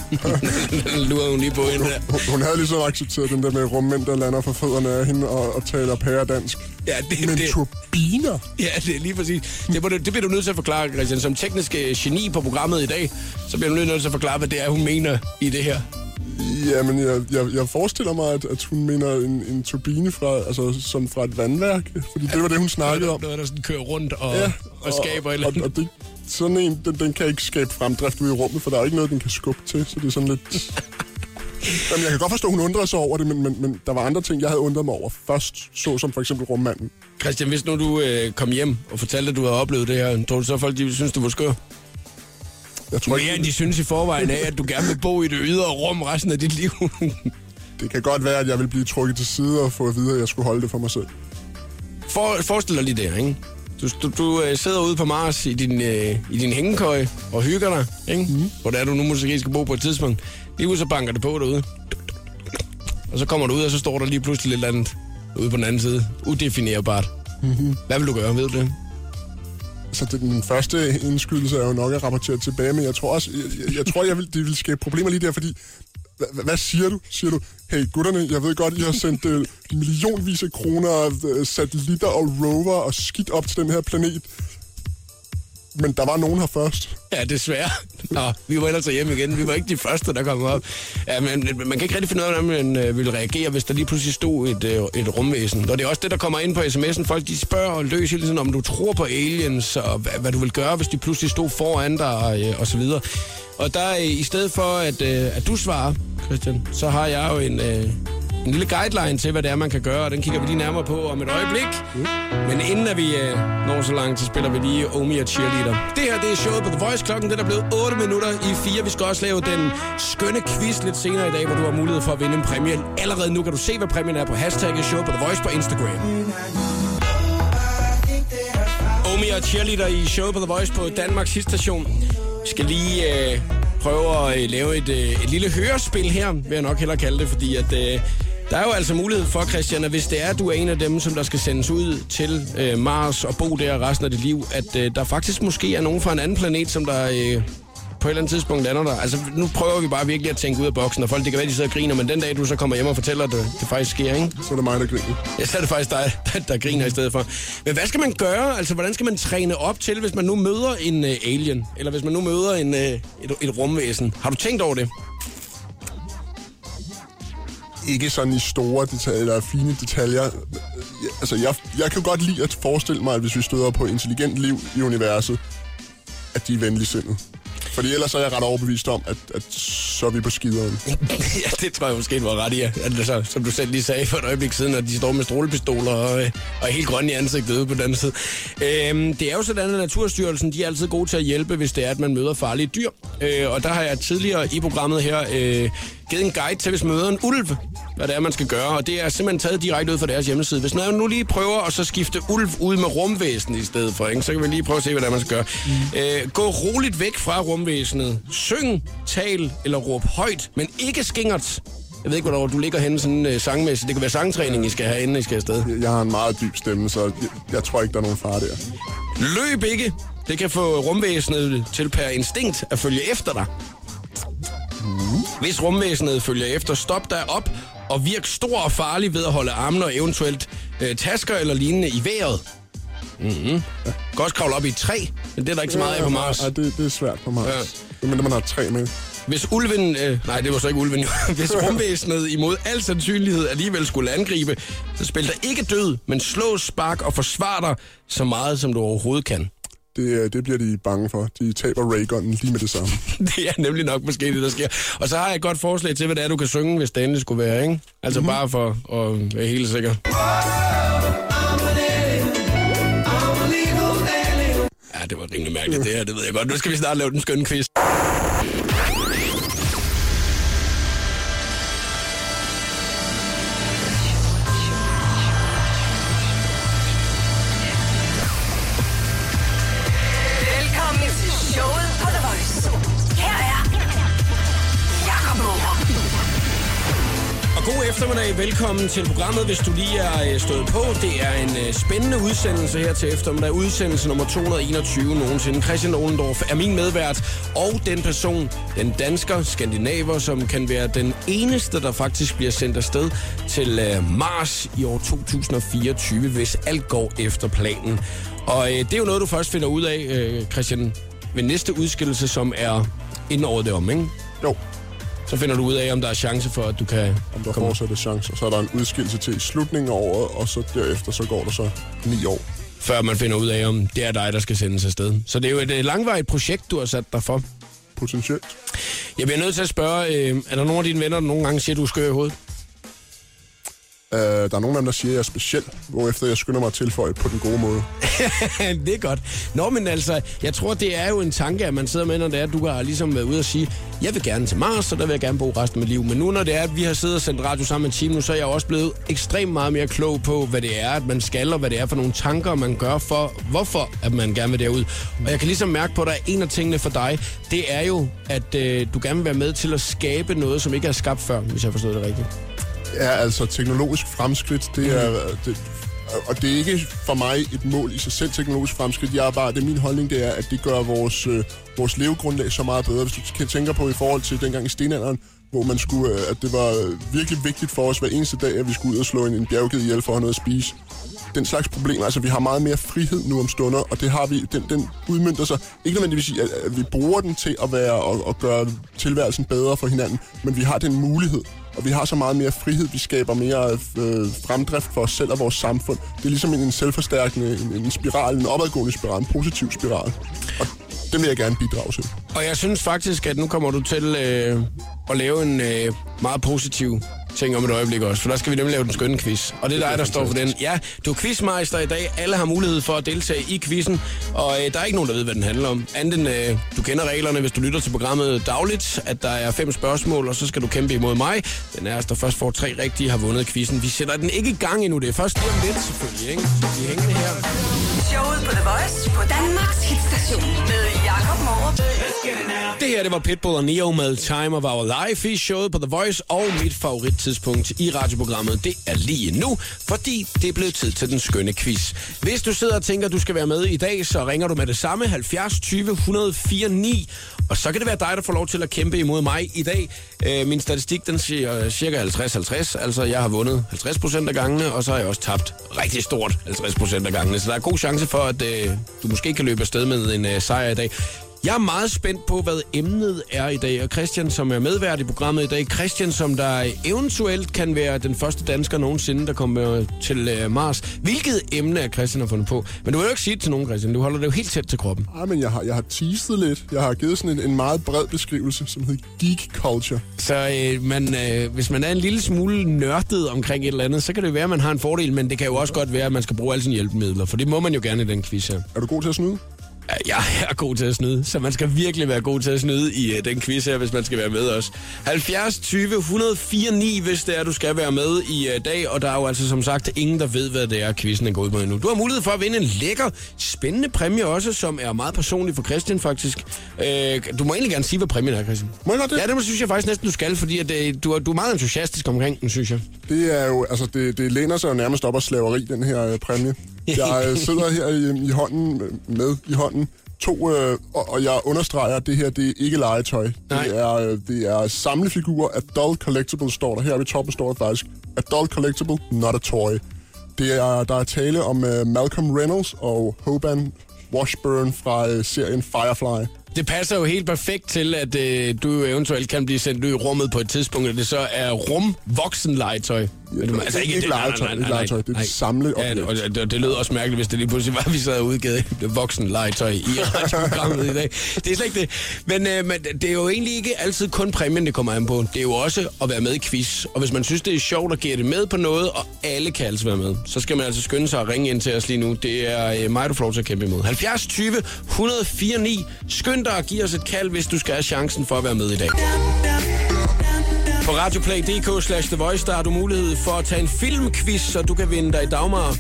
Den [LAUGHS] lurede hun lige på hende der. Hun, hun havde ligesom accepteret den der med rummænd, der lander for fødderne af hende og, og taler pæredansk. Ja, det, Men det, turbiner? ja, det er lige præcis. Det, du, det bliver du nødt til at forklare, Christian. Som teknisk øh, geni på programmet i dag, så bliver du nødt til at forklare, hvad det er, hun mener i det her. Jamen, jeg, jeg, jeg forestiller mig, at, at hun mener en, en turbine fra, altså, som fra et vandværk. Fordi det var det, hun snakkede om. Noget, der sådan kører rundt og, ja, og skaber et eller og, andet. og det, sådan en, den, den kan ikke skabe fremdrift ude i rummet, for der er ikke noget, den kan skubbe til, så det er sådan lidt... [LAUGHS] Jamen, jeg kan godt forstå, at hun undrer sig over det, men, men, men der var andre ting, jeg havde undret mig over først, så som for eksempel rummanden. Christian, hvis nu du øh, kom hjem og fortalte, at du havde oplevet det her, tror du så, at folk de synes, du var skør? Jeg tror Mere end ikke, de synes i forvejen af, at du gerne vil bo i det ydre rum resten af dit liv. [LAUGHS] det kan godt være, at jeg vil blive trukket til side og få at vide, at jeg skulle holde det for mig selv. For, forestil dig lige det, ikke? Du, du, du øh, sidder ude på Mars i din, øh, i din hængekøj og hygger dig, ikke? Mm. Hvor det er, du nu måske skal bo på et tidspunkt. Lige så banker det på derude. Og så kommer du ud, og så står der lige pludselig lidt andet ude på den anden side. Udefinerbart. Mm-hmm. Hvad vil du gøre, ved du det? Så det, den første indskydelse er jo nok at rapportere tilbage, men jeg tror også, jeg, jeg, jeg tror, jeg vil, det vil skabe problemer lige der, fordi hvad siger du? Siger du, hey gutterne, jeg ved godt, I har sendt øh, millionvis af kroner, øh, satellitter og rover og skidt op til den her planet. Men der var nogen her først. Ja, desværre. Nå, vi var ellers hjemme igen. Vi var ikke de første, der kom op. Ja, men man kan ikke rigtig finde ud af, hvordan man øh, ville reagere, hvis der lige pludselig stod et, øh, et rumvæsen. Og det er også det, der kommer ind på sms'en. Folk de spørger og løs hele tiden, om du tror på aliens, og hvad, hvad du vil gøre, hvis de pludselig stod foran dig, øh, og så videre. Og der, øh, i stedet for, at, øh, at du svarer, Christian, så har jeg jo en, øh, en lille guideline til, hvad det er, man kan gøre, og den kigger vi lige nærmere på om et øjeblik. Men inden at vi øh, når så langt, så spiller vi lige Omi og Cheerleader. Det her, det er showet på The Voice. Klokken den er blevet 8 minutter i 4. Vi skal også lave den skønne quiz lidt senere i dag, hvor du har mulighed for at vinde en præmie. Allerede nu kan du se, hvad præmien er på hashtagget showet på The Voice på Instagram. Omi og Cheerleader i showet på The Voice på Danmarks station. Vi skal lige øh, prøve at øh, lave et, øh, et lille hørespil her, vil jeg nok hellere kalde det, fordi at... Øh, der er jo altså mulighed for, Christian, at hvis det er, at du er en af dem, som der skal sendes ud til øh, Mars og bo der resten af dit liv, at øh, der faktisk måske er nogen fra en anden planet, som der øh, på et eller andet tidspunkt lander der. Altså, nu prøver vi bare virkelig at tænke ud af boksen, og folk, det kan være, de sidder og griner, men den dag, du så kommer hjem og fortæller, at det, det faktisk sker, ikke? Så er det mig, der griner. Ja, så er det faktisk dig, der, [LAUGHS] der griner i stedet for. Men hvad skal man gøre? Altså, hvordan skal man træne op til, hvis man nu møder en uh, alien? Eller hvis man nu møder en, uh, et, et rumvæsen? Har du tænkt over det? Ikke sådan i store detaljer, eller fine detaljer. Altså, jeg, jeg kan godt lide at forestille mig, at hvis vi støder på intelligent liv i universet, at de er venligsindet. Fordi ellers er jeg ret overbevist om, at, at så er vi på skideren. [LAUGHS] ja, det tror jeg måske, du var ret i. Altså, som du selv lige sagde for et øjeblik siden, at de står med strålepistoler og, øh, og helt grønne i ansigtet ude på den anden side. Øhm, det er jo sådan, at Naturstyrelsen de er altid gode til at hjælpe, hvis det er, at man møder farlige dyr. Øh, og der har jeg tidligere i programmet her øh, givet en guide til, hvis man møder en ulv, hvad det er, man skal gøre. Og det er simpelthen taget direkte ud fra deres hjemmeside. Hvis man nu lige prøver at så skifte ulv ud med rumvæsen i stedet for, ikke? så kan vi lige prøve at se, hvad det er, man skal gøre. Mm. Øh, gå roligt væk fra rumvæsenet. Syng, tal eller råb højt, men ikke skingert. Jeg ved ikke, hvor du ligger henne sådan uh, sangmæssigt. Det kan være sangtræning, I skal have, inden I skal afsted. Jeg har en meget dyb stemme, så jeg, jeg tror ikke, der er nogen far der. Løb ikke. Det kan få rumvæsenet til per instinkt at følge efter dig. Hvis rumvæsenet følger efter, stop dig op og virk stor og farlig ved at holde armene og eventuelt øh, tasker eller lignende i vejret. Mm-hmm. Kan også kravle op i et træ, men det er der ikke så meget af på Mars. Ja, det, det er svært på Mars. Ja. Ja. Men man har tre med. Hvis ulven... Øh, nej, det var så ikke ulven. [LAUGHS] Hvis rumvæsenet imod al sandsynlighed alligevel skulle angribe, så spil dig ikke død, men slå, spark og forsvar dig så meget, som du overhovedet kan. Det, øh, det bliver de bange for. De taber Raygunnen lige med det samme. [LAUGHS] Det er nemlig nok måske det, der sker. Og så har jeg et godt forslag til, hvad det er, du kan synge, hvis det endelig skulle være, ikke? Altså mm-hmm. bare for at være helt sikker. Ja, det var rimelig mærkeligt, det her, det ved jeg godt. Nu skal vi snart lave den skønne quiz. Eftermiddag. Velkommen til programmet, hvis du lige er øh, stået på. Det er en øh, spændende udsendelse her til eftermiddag. Udsendelse nummer 221 nogensinde. Christian Ohlendorf er min medvært, og den person, den dansker, skandinaver, som kan være den eneste, der faktisk bliver sendt afsted til øh, Mars i år 2024, hvis alt går efter planen. Og det er jo noget, du først finder ud af, Christian, ved næste udskillelse, som er inden året det om, ikke? Jo, så finder du ud af, om der er chance for, at du kan om der fortsat er chancer. Så er der en udskillelse til i slutningen af året, og så derefter så går der så ni år. før man finder ud af, om det er dig, der skal sendes afsted. Så det er jo et øh, langvarigt projekt, du har sat dig for. Potentielt. Jeg bliver nødt til at spørge, øh, er der nogle af dine venner, der nogle gange siger, at du er skør i hovedet? Uh, der er nogle af dem, der siger, at jeg er speciel, hvorefter jeg skynder mig at tilføje på den gode måde. [LAUGHS] det er godt. Nå, men altså, jeg tror, det er jo en tanke, at man sidder med, når det er, at du har ligesom været ude og sige, jeg vil gerne til Mars, og der vil jeg gerne bo resten af mit liv. Men nu, når det er, at vi har siddet og sendt radio sammen med time nu, så er jeg også blevet ekstremt meget mere klog på, hvad det er, at man skal, og hvad det er for nogle tanker, man gør for, hvorfor at man gerne vil derud. Og jeg kan ligesom mærke på, at der er en af tingene for dig, det er jo, at øh, du gerne vil være med til at skabe noget, som ikke er skabt før, hvis jeg forstod det rigtigt. Ja, altså teknologisk fremskridt, det er... Det, og det er ikke for mig et mål i sig selv, teknologisk fremskridt. Jeg er bare, det er min holdning, det er, at det gør vores, øh, vores levegrundlag så meget bedre. Hvis du kan tænke på i forhold til dengang i stenalderen, hvor man skulle, øh, at det var virkelig vigtigt for os hver eneste dag, at vi skulle ud og slå en, en bjergged ihjel for at have noget at spise. Den slags problemer, altså vi har meget mere frihed nu om stunder, og det har vi, den, den udmyndter sig ikke nødvendigvis at, at vi bruger den til at være og, og gøre tilværelsen bedre for hinanden, men vi har den mulighed, og vi har så meget mere frihed, vi skaber mere øh, fremdrift for os selv og vores samfund. Det er ligesom en, en selvforstærkende, en, en spiral, en opadgående spiral, en positiv spiral. Og det vil jeg gerne bidrage til. Og jeg synes faktisk, at nu kommer du til øh, at lave en øh, meget positiv ting om et øjeblik også, for der skal vi nemlig lave den skønne quiz. Og det er dig, der står for den. Ja, du er quizmeister i dag. Alle har mulighed for at deltage i quizzen, og øh, der er ikke nogen, der ved, hvad den handler om. Anden end, øh, du kender reglerne, hvis du lytter til programmet dagligt, at der er fem spørgsmål, og så skal du kæmpe imod mig. Den er, der først får tre rigtige, har vundet quizzen. Vi sætter den ikke i gang endnu. Det er først lige om lidt, selvfølgelig, ikke? Vi er hængende her. Showet på The Voice på Danmarks hitstation med Jakob Morup. Det her, det var Pitbull og Neo med Time of Our Life i showet på The Voice, og mit favorittidspunkt i radioprogrammet, det er lige nu, fordi det er blevet tid til den skønne quiz. Hvis du sidder og tænker, at du skal være med i dag, så ringer du med det samme 70 20 104 9, og så kan det være dig, der får lov til at kæmpe imod mig i dag. Øh, min statistik, den siger cirka 50-50, altså jeg har vundet 50 procent af gangene, og så har jeg også tabt rigtig stort 50 procent af gangene, så der er god chance for, at øh, du måske kan løbe afsted med en øh, sejr i dag. Jeg er meget spændt på, hvad emnet er i dag, og Christian, som er medvært i programmet i dag, Christian, som der eventuelt kan være den første dansker nogensinde, der kommer til øh, Mars. Hvilket emne er Christian har fundet på? Men du vil jo ikke sige det til nogen, Christian. Du holder det jo helt tæt til kroppen. Ah, men jeg har, jeg har teaset lidt. Jeg har givet sådan en, en meget bred beskrivelse, som hedder geek culture. Så øh, man, øh, hvis man er en lille smule nørdet omkring et eller andet, så kan det være, at man har en fordel, men det kan jo også godt være, at man skal bruge alle sine hjælpemidler, for det må man jo gerne i den quiz her. Er du god til at snyde? Ja, Jeg er god til at snyde, så man skal virkelig være god til at snyde i uh, den quiz her, hvis man skal være med os. 70 20 104 9, hvis det er, du skal være med i uh, dag, og der er jo altså som sagt ingen, der ved, hvad det er, quizzen er gået på endnu. Du har mulighed for at vinde en lækker, spændende præmie også, som er meget personlig for Christian faktisk. Uh, du må egentlig gerne sige, hvad præmien er, Christian. Må jeg det? Ja, det synes jeg faktisk næsten, du skal, fordi at, uh, du, er, du er meget entusiastisk omkring den, synes jeg. Det er jo, altså det, det læner sig jo nærmest op af slaveri, den her øh, præmie. Jeg øh, sidder her i, i hånden, øh, med i hånden, to, øh, og, og jeg understreger, at det her, det er ikke legetøj. Nej. Det er, øh, det er samlefigurer. Adult Collectible står der. Her ved toppen står der faktisk. Adult Collectible, not a toy. Det er, der er tale om øh, Malcolm Reynolds og Hoban Washburn fra øh, serien Firefly. Det passer jo helt perfekt til, at øh, du eventuelt kan blive sendt ud i rummet på et tidspunkt, og det så er rum legetøj. Ja, det er ikke legetøj, ikke legetøj, det er et samleobjekt. Ja, og det, det, det lød også mærkeligt, hvis det lige pludselig var, at vi sad og udgav det voksen legetøj i radioprogrammet i dag. Det er slet ikke det. Men, øh, men det er jo egentlig ikke altid kun præmien, det kommer an på. Det er jo også at være med i quiz. Og hvis man synes, det er sjovt at give det med på noget, og alle kan altså være med, så skal man altså skynde sig at ringe ind til os lige nu. Det er øh, mig, du får lov til at kæmpe imod. 70 20 104 9. Skynd dig at give os et kald, hvis du skal have chancen for at være med i dag. På radioplay.dk slash The Voice, der har du mulighed for at tage en filmquiz, så du kan vinde dig i Dagmar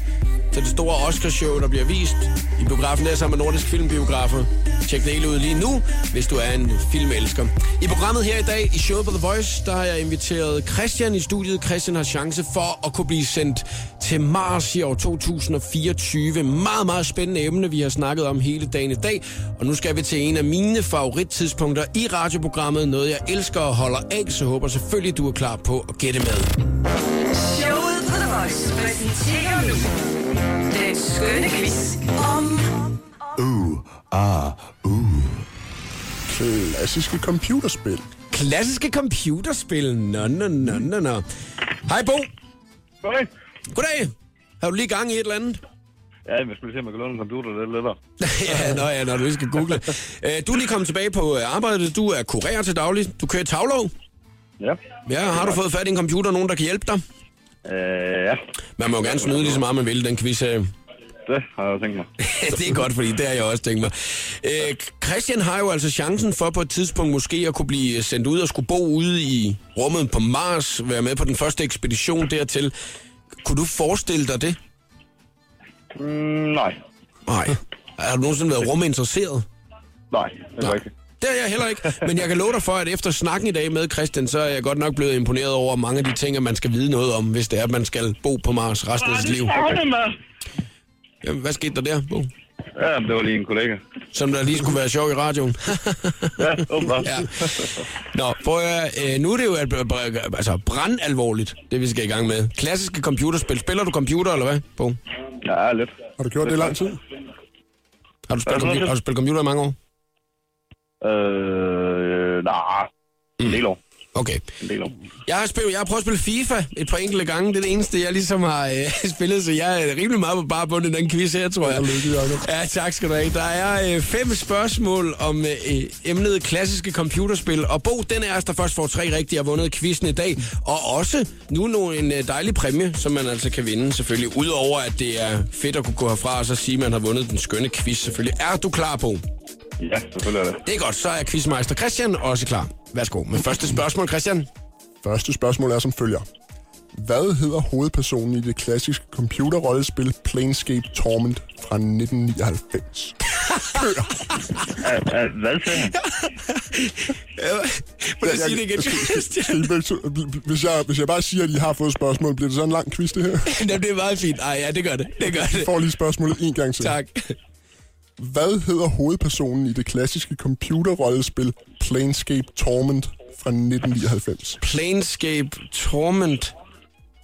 til det store Oscarshow, der bliver vist i biografen der sammen med Nordisk Filmbiografer. Tjek det hele ud lige nu, hvis du er en filmelsker. I programmet her i dag, i showet på The Voice, der har jeg inviteret Christian i studiet. Christian har chance for at kunne blive sendt til Mars i år 2024. Meget, meget spændende emne, vi har snakket om hele dagen i dag. Og nu skal vi til en af mine favorittidspunkter i radioprogrammet. Noget, jeg elsker og holder af, så håber selvfølgelig, du er klar på at gætte med. Showet på The Voice præsenterer nu den skønne quiz om Klassiske computerspil. Klassiske computerspil. Nå, nå, nå, nå, nå. Hej, Bo. Okay. Goddag. Har du lige gang i et eller andet? Ja, men skulle se, om man kan låne en computer, det er lidt lettere. [LAUGHS] ja, nå ja, når du lige skal google. Øh, Du er lige kommet tilbage på øh, arbejdet. Du er kurer til daglig. Du kører tavlov. Ja. Ja, har du fået fat i en computer, nogen der kan hjælpe dig? Øh, ja, Man må jo gerne snyde lige så meget, man vil, den quiz her. Det har jeg jo tænkt mig. [LAUGHS] det er godt, fordi det har jeg også tænkt mig. Øh, Christian har jo altså chancen for på et tidspunkt måske at kunne blive sendt ud og skulle bo ude i rummet på Mars, være med på den første ekspedition dertil. Kunne du forestille dig det? Mm, nej. Nej. Har du nogensinde været ruminteresseret? Nej, det er ikke. Det er jeg heller ikke, men jeg kan love dig for, at efter snakken i dag med Christian, så er jeg godt nok blevet imponeret over mange af de ting, man skal vide noget om, hvis det er, at man skal bo på Mars resten af sit liv. Jamen, hvad skete der der, Bo? Ja, det var lige en kollega. Som der lige skulle være sjov i radioen. [LAUGHS] Ja, åbenbart. ja. Nå, prøv at, høre, øh, nu er det jo et, br- altså, brandalvorligt, det vi skal i gang med. Klassiske computerspil. Spiller du computer, eller hvad, Bo? Ja, lidt. Har du gjort det i lang tid? Har du spillet, computer, har du spillet computer i mange år? Øh, nej. En del år. Okay. Jeg har, spillet, jeg har prøvet at spille FIFA et par enkelte gange. Det er det eneste, jeg ligesom har øh, [LAUGHS] spillet, så jeg er rimelig meget på bare på den quiz her, tror jeg. Ja, tak skal du have. Der er øh, fem spørgsmål om øh, emnet klassiske computerspil. Og Bo, den er os, der først får tre rigtige og vundet quizzen i dag. Og også nu nu en øh, dejlig præmie, som man altså kan vinde selvfølgelig. Udover at det er fedt at kunne gå herfra og så sige, at man har vundet den skønne quiz selvfølgelig. Er du klar på? Ja, selvfølgelig er det. Det er godt, så er quizmeister Christian også klar. Værsgo med første spørgsmål, Christian. Første spørgsmål er som følger. Hvad hedder hovedpersonen i det klassiske computerrollespil Planescape Torment fra 1999? Ja, ja, hvad sagde han? Må jeg sige det igen, Christian? Hvis jeg, hvis jeg bare siger, at I har fået spørgsmål, bliver det så en lang quiz, det her? [LAUGHS] Jamen, det er meget fint. Ej, ja, det gør det. Det gør det. Jeg får lige spørgsmålet en gang til. Tak. Hvad hedder hovedpersonen i det klassiske computerrollespil Planescape Torment fra 1999? Planescape Torment.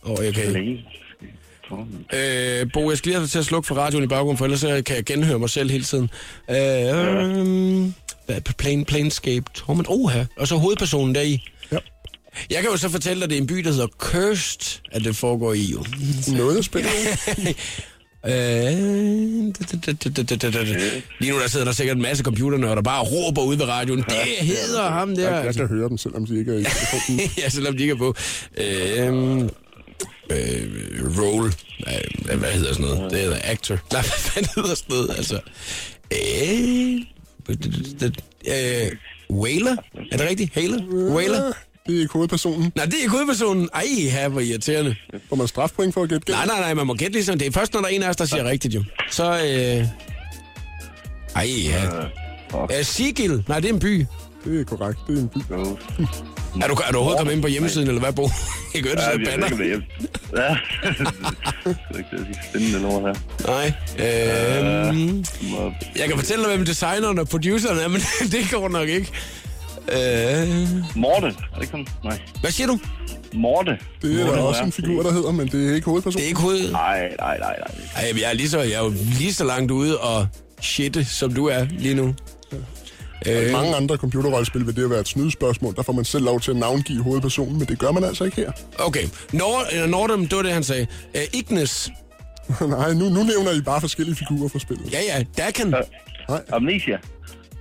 Åh, oh, jeg kan ikke. Øh, Bo, jeg skal lige have til at slukke for radioen i baggrunden, for ellers så kan jeg genhøre mig selv hele tiden. Øh, øh, hvad- Plane, Planescape Torment. Oh, her. Og så hovedpersonen deri. Ja. Jeg kan jo så fortælle dig, at det er en by, der hedder Cursed, at det foregår i jo. Noget spillet? [LAUGHS] Øh, Lige nu der sidder der sikkert en masse computernørder, der bare råber ud ved radioen. Det hedder ham der. Jeg, kan høre dem, selvom de ikke er i [LAUGHS] ja, selvom de ikke er på. Øh, øh, role. Hvad, hvad hedder sådan noget? Det hedder actor. [LAUGHS] Nej, hvad fanden hedder sådan noget? Altså, øh, øh, Whaler? Er det rigtigt? Haler? Whaler? Det er ikke hovedpersonen. Nej, det er ikke hovedpersonen. Ej, her hvor irriterende. Får man strafpoint for at gætte Nej, nej, nej, man må gætte ligesom. Det er først, når der er en af os, der siger rigtigt jo. Så, øh... Ej, ja. Uh, Sigil. Nej, det er en by. Det er korrekt. Det er en by. Er du, er du overhovedet kommet ind på hjemmesiden, eller hvad, Bo? [LAUGHS] Jeg kan høre, du Ja, sidder er hjem. Ja. [LAUGHS] det er ikke det, de spændende lort her. Nej. Øh, Må- jeg kan fortælle dig, hvem designeren og produceren er, men [LAUGHS] det går nok ikke. Øh, Morte. Er det ikke? Nej. hvad siger du? Morte. Det er der Morte, også ja. en figur, der hedder, men det er ikke Det hovedpersonen. er ikke hoved... Nej, nej, nej, nej. Ej, jeg er, lige så, jeg er jo lige så langt ude og shitte, som du er lige nu. I Øh, mange andre computerrollespil vil det være et snydespørgsmål. Der får man selv lov til at navngive hovedpersonen, men det gør man altså ikke her. okay. Nord, øh, Nordem, det var det, han sagde. Uh, Ignis. [LAUGHS] Nej, nu, nu nævner I bare forskellige figurer fra spillet. Ja, ja. Dakan. Amnesia.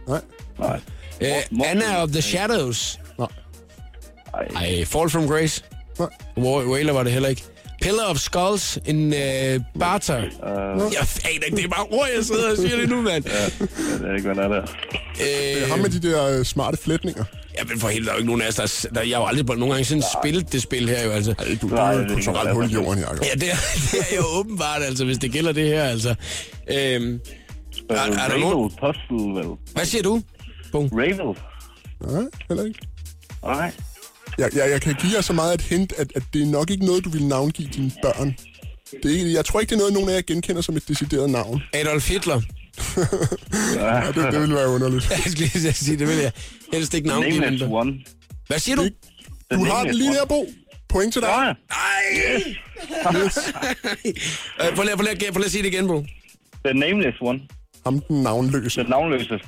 Nej, Nej. Uh, Anna of the Shadows. nej, Ej, Fall from Grace. nej. Whaler var det heller ikke. Pillar of Skulls, en uh, Barter. Uh, jeg aner ikke, det er bare ord, jeg sidder og siger det nu, mand. Jeg ved ikke, hvad der er der. Det er Øh, ham med de der øh, smarte flætninger. Ja, men for helt, der er jo ikke nogen af os, der, er- der jeg har jo aldrig på nogen gange sådan spillet det spil her jo, altså. Ej, du, du Nej, er jo er kulturelt hul i jorden, Jacob. Ja, det er, [LAUGHS] det er jo åbenbart, altså, hvis det gælder det her, altså. Øhm, er, er der Ravel nogen... Hvad siger du? Bo? Ravel? Nej, heller ikke. Nej. Jeg, jeg, jeg kan give jer så meget et hint, at, at det er nok ikke noget, du vil navngive dine børn. Det er, ikke- jeg tror ikke, det er noget, nogen af jer genkender som et decideret navn. Adolf Hitler. [LAUGHS] Ja, det, det ville være underligt. [LAUGHS] Jeg skulle lige sige, det vil jeg helst ikke navngive. Nameless dem. One. Hvad siger du? Det- Du har den lige her, Bo. Point til dig. Ja. Nej! Yes. [LAUGHS] Øh, prøv, lige, prøv lige at sige det igen, Bo. The Nameless One. Ham den navnløse. Den navnløse.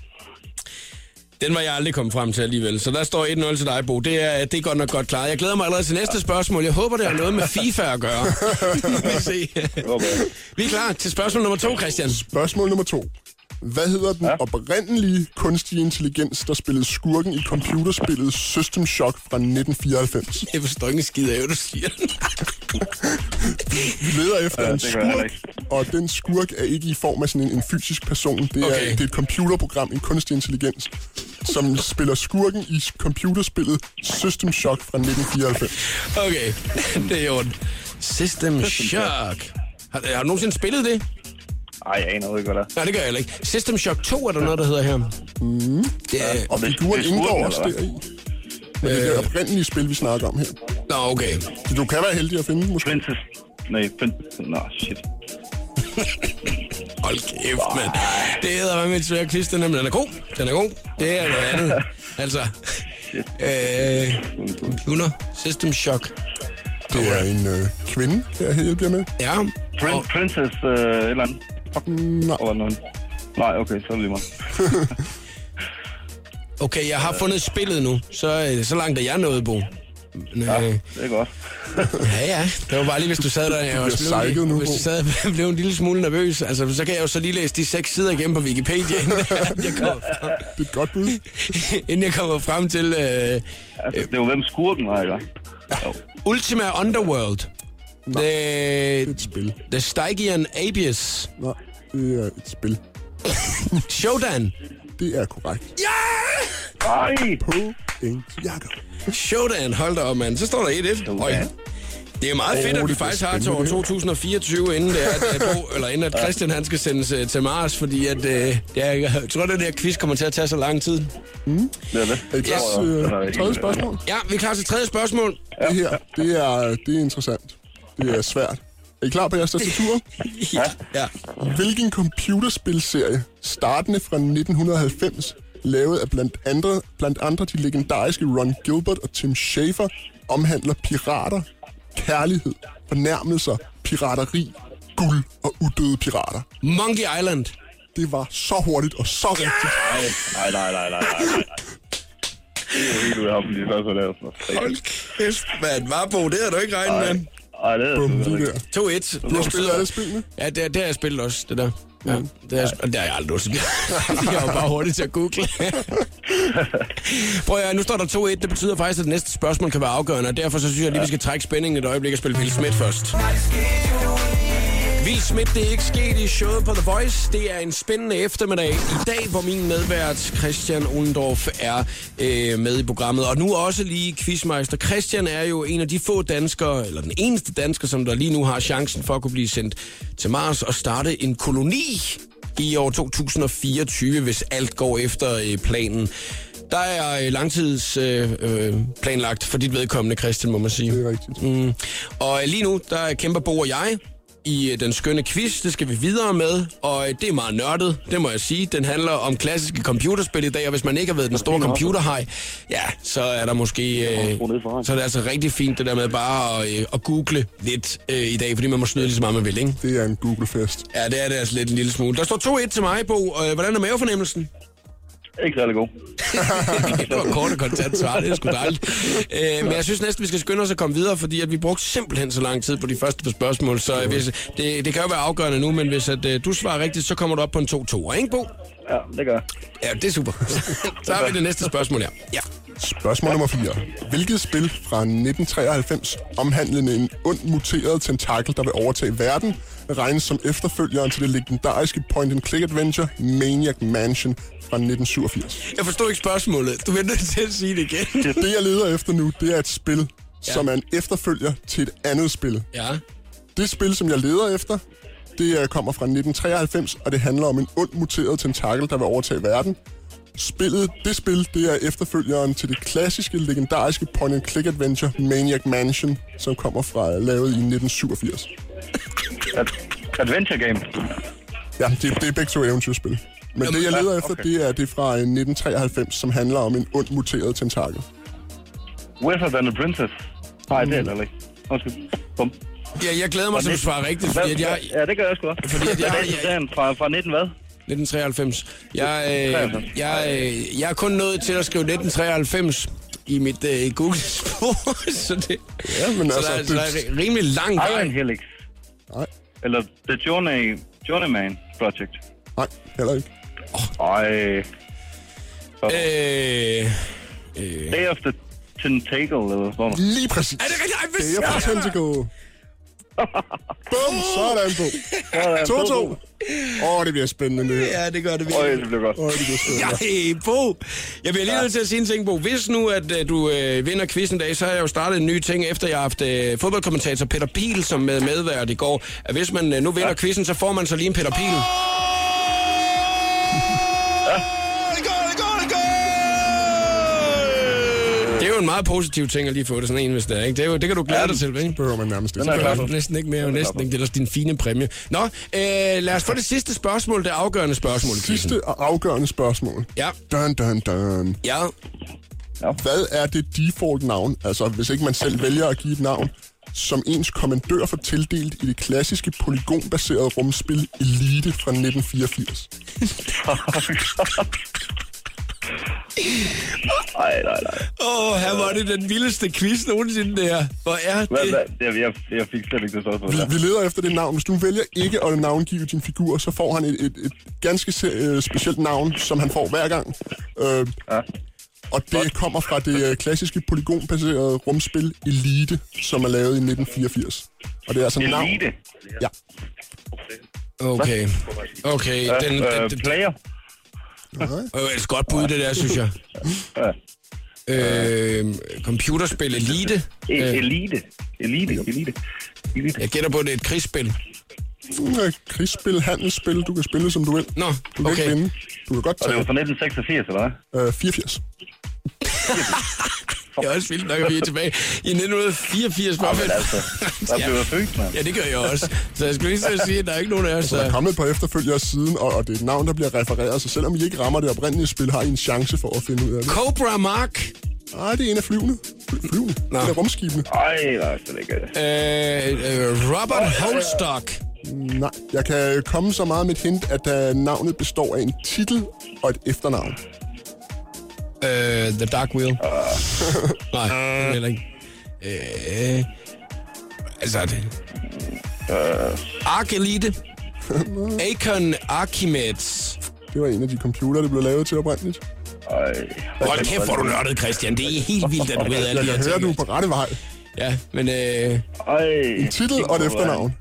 Den var jeg aldrig kommet frem til alligevel. Så der står 1-0 til dig, Bo. Det er, det er godt nok godt klaret. Jeg glæder mig allerede til næste spørgsmål. Jeg håber, det har noget med [LAUGHS] FIFA at gøre. [LAUGHS] Vi se. Vi er klar til spørgsmål nummer to, Christian. Spørgsmål nummer to. Hvad hedder den ja. oprindelige kunstige intelligens, der spillede skurken i computerspillet System Shock fra 1994? [LAUGHS] Jeg forstår ikke en skid af, hvad du siger. Vi leder efter Ja, en skurk, og den skurk er ikke i form af sådan en, en fysisk person. Det er, Okay. det er et computerprogram, en kunstig intelligens, som spiller skurken i computerspillet System Shock fra 1994. Okay, [LAUGHS] det er orden. System Shock. Har, har du nogensinde spillet det? Ej, jeg aner ikke, hvad der er. Nej, det gør jeg heller ikke. System Shock 2 er der noget, der hedder her. Mm. Det er... Og det- figuren det er indgår også deri. Men det er det oprindelige spil, vi snakker om her. Nå, okay. Så du kan være heldig at finde måske. Princess... Nej, prin... Nå, shit. [LAUGHS] Hold kæft, mand. Det hedder med et svær quiz, den er, men den er god. Den er god. Det er noget andet. [LAUGHS] Altså, øh, computer, System Shock. Det er en øh, kvinde, jeg hjælpe jer med. Ja, Prin- og, Princess... Øh, et eller andet. Nej. Eller noget. Nej, okay, så er det lige meget. [LAUGHS] okay, jeg har fundet spillet nu. Så, øh, så langt er jeg nået, Bo. Men, Ja, øh, det er godt. [LAUGHS] Ja, ja. Det var bare lige, hvis du sad der, bliver blev, nu, hvis du sad og [LAUGHS] blev en lille smule nervøs. Altså, så kan jeg jo så lige læse de seks sider igennem på Wikipedia, inden jeg [LAUGHS] kommer frem, Det er godt bud. inden jeg kommer frem til uh, Altså, det jo hvem skurken var, ikke? Ultima Underworld. The, Det er et spil. the Stygian Abies. Nej, det er et spil. Shodan. Det er korrekt. Ej! På en Jakob. Shodan, hold da op, mand. Så står der 1-1. Øj. Det er meget fedt, Åh, at vi faktisk har til år spændende, 2024, inden, det er, at, Bo, eller inden at [LAUGHS] Christian han skal sendes uh, til Mars, fordi at, det er, jeg tror, at den her quiz kommer til at tage så lang tid. Det er det. Er I klar Yes. til er øh, tredje spørgsmål? Ja, vi er klar til tredje spørgsmål. Det her, det er, det er interessant. Det er svært. Er I klar på jeres tastatur? Ja. [LAUGHS] ja. Hvilken computerspilserie, startende fra 1990, lavet af blandt andre, blandt andre de legendariske Ron Gilbert og Tim Schafer, omhandler pirater, kærlighed, fornærmelser, pirateri, guld og udøde pirater? Monkey Island. Det var så hurtigt og så rigtigt. Nej, nej, nej, nej, nej, nej. Det er jo helt ude af ham, de spørgsmål der. Hold kæft, mand. Var på, det har du ikke regnet med. Ej, det er Bum, lige ikke. der. 2-1. Du har spillet alle spillene? Ja, det, det har jeg spillet også, det der. Ja, det, [LAUGHS] jeg- det har jeg aldrig nogensinde. Jeg var bare hurtig til at google. Prøv at høre, nu står der 2-1. Det betyder faktisk, at det næste spørgsmål kan være afgørende, og derfor så synes jeg lige, vi skal trække spændingen et øjeblik og spille Will Smith først. Will Smith, det er ikke sket i showet på The Voice. Det er en spændende eftermiddag i dag, hvor min medvært Christian Ulendorf er øh, med i programmet. Og nu også lige quizmeister. Christian er jo en af de få danskere, eller den eneste dansker, som der lige nu har chancen for at kunne blive sendt til Mars og starte en koloni i år 2024, hvis alt går efter øh, planen. Der er øh, langtids øh, øh, planlagt for dit vedkommende, Christian, må man sige. Det er rigtigt. Mm. Og lige nu, der kæmper Bo og jeg i øh, den skønne quiz. Det skal vi videre med, og øh, det er meget nørdet, det må jeg sige. Den handler om klassiske computerspil i dag, og hvis man ikke har været den store computerhej, ja, så er der måske... Øh, så er det altså rigtig fint det der med bare at, øh, at google lidt øh, i dag, fordi man må snyde lige så meget man vil, ikke? Det er en Google-fest. Ja, det er det altså lidt en lille smule. Der står 2-1 til mig, Bo. Øh, hvordan er mavefornemmelsen? Ikke særlig god. [LAUGHS] det var kort og kontant svar, det er sgu dejligt. Øh, men jeg synes næsten, vi skal skynde os at komme videre, fordi at vi brugte simpelthen så lang tid på de første par spørgsmål, så hvis, det, det kan jo være afgørende nu, men hvis at, øh, du svarer rigtigt, så kommer du op på en 2-2, ikke Bo? Ja, det gør jeg. Ja, det er super. [LAUGHS] så har vi det næste spørgsmål her. Ja. Spørgsmål nummer 4. Hvilket spil fra 1993 omhandlende en ond muteret tentakel, der vil overtage verden, regnes som efterfølgeren til det legendariske point-and-click-adventure Maniac Mansion fra 1987? Jeg forstår ikke spørgsmålet. Du er nødt til at sige det igen. Det, jeg leder efter nu, det er et spil, ja. som er en efterfølger til et andet spil. Ja. Det spil, som jeg leder efter, det er- kommer fra 1993, og det handler om en ond muteret tentakel, der vil overtage verden. Spillet, det spil, det er efterfølgeren til det klassiske, legendariske point-and-click-adventure Maniac Mansion, som kommer fra lavet i 1987. Ad- Adventure game. Ja, det, det er begge to eventyrspil. Men Jamen, det, jeg leder ja, efter, okay. det er det fra øh, 1993, som handler om en ond muteret tentakel. Weather than a princess. Nej, det er det ikke. Undskyld. Bum. ja jeg glæder mig til, at du svarer rigtigt, fordi at jeg... Ja, det gør jeg sgu også. Fordi at jeg- [LAUGHS] er jeg- serien fra, fra 19 hvad? 1993. Jeg, øh, jeg, øh, jeg er kun nået til at skrive 1993 i mit øh, Google-spor, [LAUGHS] så det... Ja, men så altså, der, er- det- så der er rimelig lang vej. Iron Helix. Nej, Eller The Journey, Journeyman Project. nej, heller ikke. Ej. Øh, øh. Day of the Tentacle, eller sådan. Lige præcis. Er det rigtigt? Ej, hvis er fra Tentacle. [LAUGHS] Bum, sådan på. Sådan, 2-2. Åh, det bliver spændende, det her. Ja, det gør det Øj, virkelig. det bliver godt. Åh, det bliver spændende. [LAUGHS] Ja, Bo. Jeg bliver lige nødt til at sige en ting, Bo. Hvis nu, at øh, du øh, vinder quizzen i dag, så har jeg jo startet en ny ting, efter jeg har haft øh, fodboldkommentator Peter Pil som med medvært i går. At hvis man øh, nu vinder quizzen, så får man så lige en Peter Pil. Det jo en meget positiv ting at lige få det sådan en, hvis det er. Ikke? Det, er jo, det kan du glæde dig til, ikke? behøver man nærmest ikke. Det er næsten ikke mere, næsten ikke. Det er din fine præmie. Nå, øh, lad os få det sidste spørgsmål, det afgørende spørgsmål. Sidste og afgørende spørgsmål. Ja, Dun, dun, dun. ja. Hvad er det default navn, altså hvis ikke man selv vælger at give et navn, som ens kommandør får tildelt i det klassiske polygonbaserede rumspil Elite fra 1984? [LAUGHS] [LAUGHS] Ej, nej, nej. Åh, oh, her var det den vildeste quiz nogensinde der. Hvor er Hvad, det? hvad? Jeg, jeg, jeg fik slet ikke det spørgsmål. Vi, vi leder efter det navn. Hvis du vælger ikke at navngive din figur, så får han et, et, et ganske se- øh, specielt navn, som han får hver gang. Øh, Ja. og det kommer fra det øh, klassiske polygonbaserede rumspil Elite, som er lavet i 1984. Og det er altså navn. Elite. Ja. Okay. Okay, den, den, øh, den, player. Øh, et godt bud, det der, synes jeg. Øh, computerspil Elite. Elite. Elite. Elite. Elite. jeg gætter på, at det er et krigsspil. Øh, krigsspil, handelsspil, du kan spille som du vil. Nå, Du kan okay. ikke vinde. Du kan godt Og det var tage fra 1986, eller hvad? øh, 84. [LAUGHS] Det er også vildt nok, at vi er tilbage i 1984. Ja, men altså, der Ja. blev jeg født, mand. Ja, det gør jeg også. Så jeg skulle lige så sige, at der er ikke nogen af os, Der er der... kommet et par efterfølgere siden, og, og det er et navn, der bliver refereret, så selvom I ikke rammer det oprindelige spil, har I en chance for at finde ud af det. Cobra Mark. Nej, det er en af flyvene. Fly- Flyvene? Nå. En af rumskibene. Ej, nej, det er ikke det. Øh, øh, Robert Holstock. Nej, jeg kan komme så meget med et hint, at uh, navnet består af en titel og et efternavn. Øh, The Dark Wheel. [LAUGHS] Nej, det er heller ikke. Øh, altså, det... Ark Elite. [LAUGHS] Akon Archimedes. Det var en af de computere, der blev lavet til oprindeligt. Ej. Hold kæft, hvor du nørdet, Christian. Det er helt vildt, at du ved alle Jeg de her kan høre, ting. du er på rette vej. Ja, men øh, Ej. En titel og et efternavn.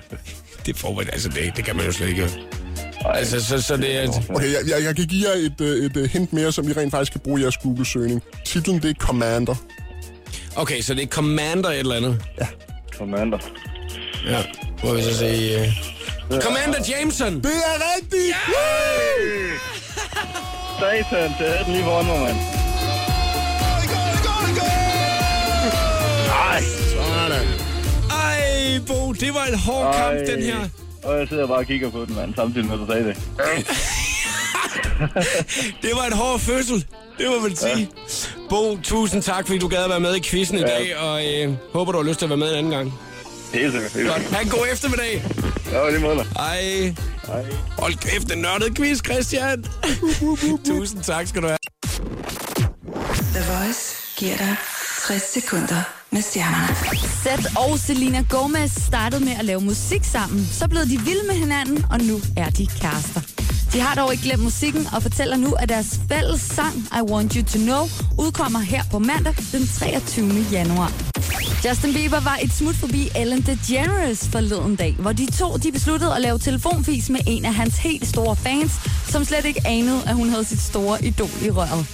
[LAUGHS] det får man, altså det, det kan man jo slet ikke. Altså, så, så det er... Okay, jeg, jeg, jeg kan give jer et, øh, et, et hint mere, som I rent faktisk kan bruge i jeres Google-søgning. Titlen, det er Commander. Okay, så det er Commander et eller andet. Commander. Ja, må vi så se... Uh... Commander Jameson! Det er rigtigt! [LAUGHS] Satan, det er den lige mig, mand. Ej. Sådan. Ej, Bo, det var en hård kamp, Ej. den her. Og jeg sidder bare og kigger på den, mand, samtidig med, at du sagde det. [LAUGHS] Det var en hård fødsel, det må man sige. Ja. Bo, tusind tak, fordi du gad at være med i quizzen i dag, og øh, håber, du har lyst til at være med en anden gang. Helt sikkert. Godt. Ha' en god eftermiddag. Ja, lige måde. Ej. Hej. Hold kæft, en nørdet quiz, Christian. [LAUGHS] tusind tak skal du have. The Voice giver dig 60 sekunder med stjernerne. Seth og Selena Gomez startede med at lave musik sammen. Så blev de vilde med hinanden, og nu er de kærester. De har dog ikke glemt musikken og fortæller nu, at deres fælles sang I Want You To Know udkommer her på mandag den 23. januar. Justin Bieber var et smut forbi Ellen DeGeneres forleden dag, hvor de to de besluttede at lave telefonfis med en af hans helt store fans, som slet ikke anede, at hun havde sit store idol i røret.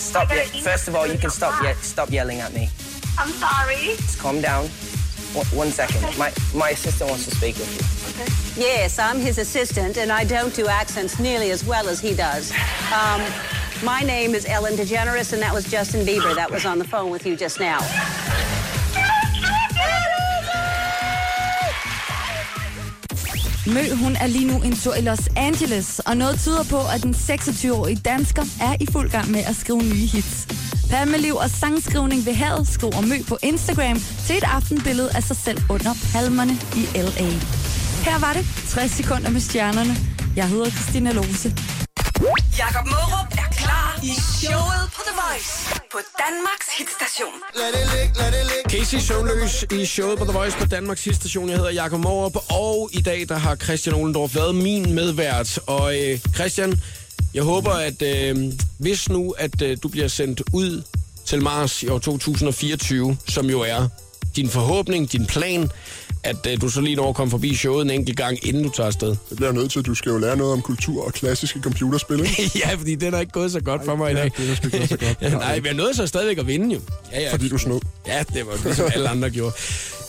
Stop ye- First of all, you can stop ye- stop yelling at me. I'm sorry. Just calm down. One, one second. My my assistant wants to speak with you. Yes, I'm his assistant, and I don't do accents nearly as well as he does. Um, my name is Ellen DeGeneres, and that was Justin Bieber that was on the phone with you just now. Mø, hun er lige nu en tur i Los Angeles, og noget tyder på, at den 26-årige dansker er i fuld gang med at skrive nye hits. Palmeliv og sangskrivning ved havet skriver Mø på Instagram til et aftenbillede af sig selv under palmerne i L.A. Her var det 60 sekunder med stjernerne. Jeg hedder Christina Lose. Jakob Mørup er klar i showet på Voice på Danmarks hitstation. Casey Søvnløs i showet på The Voice på Danmarks sidste station. Jeg hedder Jakob Morup, og i dag der har Christian Olendorf været min medvært. Og øh, Christian, jeg håber, at øh, hvis nu, at øh, du bliver sendt ud til Mars i år 2024, som jo er din forhåbning, din plan, at øh, du så lige når komme forbi showet en enkelt gang, inden du tager afsted. Det bliver jeg nødt til, at du skal jo lære noget om kultur og klassiske computerspil. ikke? [LAUGHS] ja, fordi det er ikke gået så godt for mig i ja, dag. det er sgu ikke så godt. [LAUGHS] nej, er nødt til at stadigvæk at vinde jo. Ja, ja. Fordi du snød. Ja, det var det, som alle andre gjorde.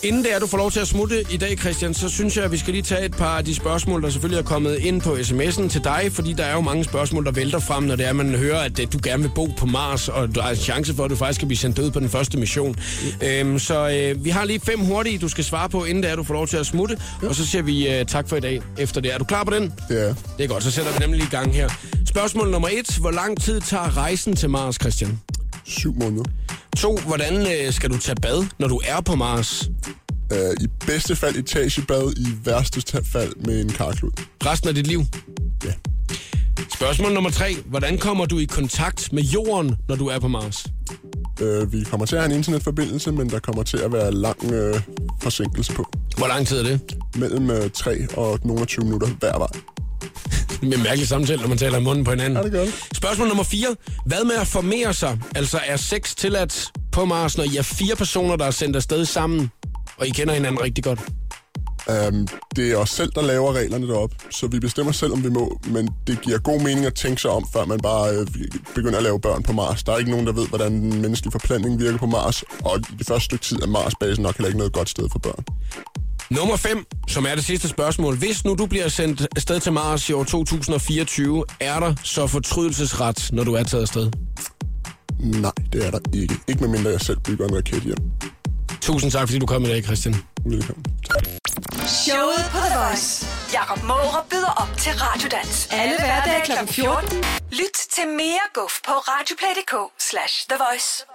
Inden det er, du får lov til at smutte i dag, Christian, så synes jeg, at vi skal lige tage et par af de spørgsmål, der selvfølgelig er kommet ind på sms'en til dig, fordi der er jo mange spørgsmål, der vælter frem, når det er, at man hører, at øh, du gerne vil bo på Mars, og der er en chance for, at du faktisk skal blive sendt ud på den første mission. Øhm, så øh, vi har lige fem hurtige, du skal svare på, inden det er, du får lov til at smutte, og så siger vi øh, tak for i dag efter det. Er du klar på den? Det er Det er godt, så sætter vi nemlig i gang her. Spørgsmål nummer et. Hvor lang tid tager rejsen til Mars, Christian? syv måneder. To. Hvordan øh, skal du tage bad, når du er på Mars? Uh, I bedste fald etagebad, i værste fald med en karklud. Resten af dit liv? Ja. Spørgsmål nummer tre. Hvordan kommer du i kontakt med jorden, når du er på Mars? Uh, vi kommer til at have en internetforbindelse, men der kommer til at være lang uh, forsinkelse på. Hvor lang tid er det? Mellem uh, 3 og nogle 20 minutter hver vej. Det er en mærkelig samtale, når man taler i munden på hinanden. Ja, det gør det. Spørgsmål nummer 4. Hvad med at formere sig? Altså er sex tilladt på Mars, når I er fire personer, der er sendt afsted sammen, og I kender hinanden rigtig godt? Um, det er os selv, der laver reglerne deroppe, så vi bestemmer selv, om vi må, men det giver god mening at tænke sig om, før man bare øh, begynder at lave børn på Mars. Der er ikke nogen, der ved, hvordan den menneskelige forplantning virker på Mars, og i det første stykke tid er Mars-basen nok heller ikke noget godt sted for børn. Nummer 5, som er det sidste spørgsmål. Hvis nu du bliver sendt afsted til Mars i år 2024, er der så fortrydelsesret, når du er taget afsted? Nej, det er der ikke. Ikke medmindre jeg selv bygger en raket hjem. Tusind tak, fordi du kom i dag, Christian. Velkommen. Showet på The Voice. Jakob Mørup byder op til Radiodans. Alle hverdage kl. 14. Lyt til mere guf på radioplay.dk slash The Voice.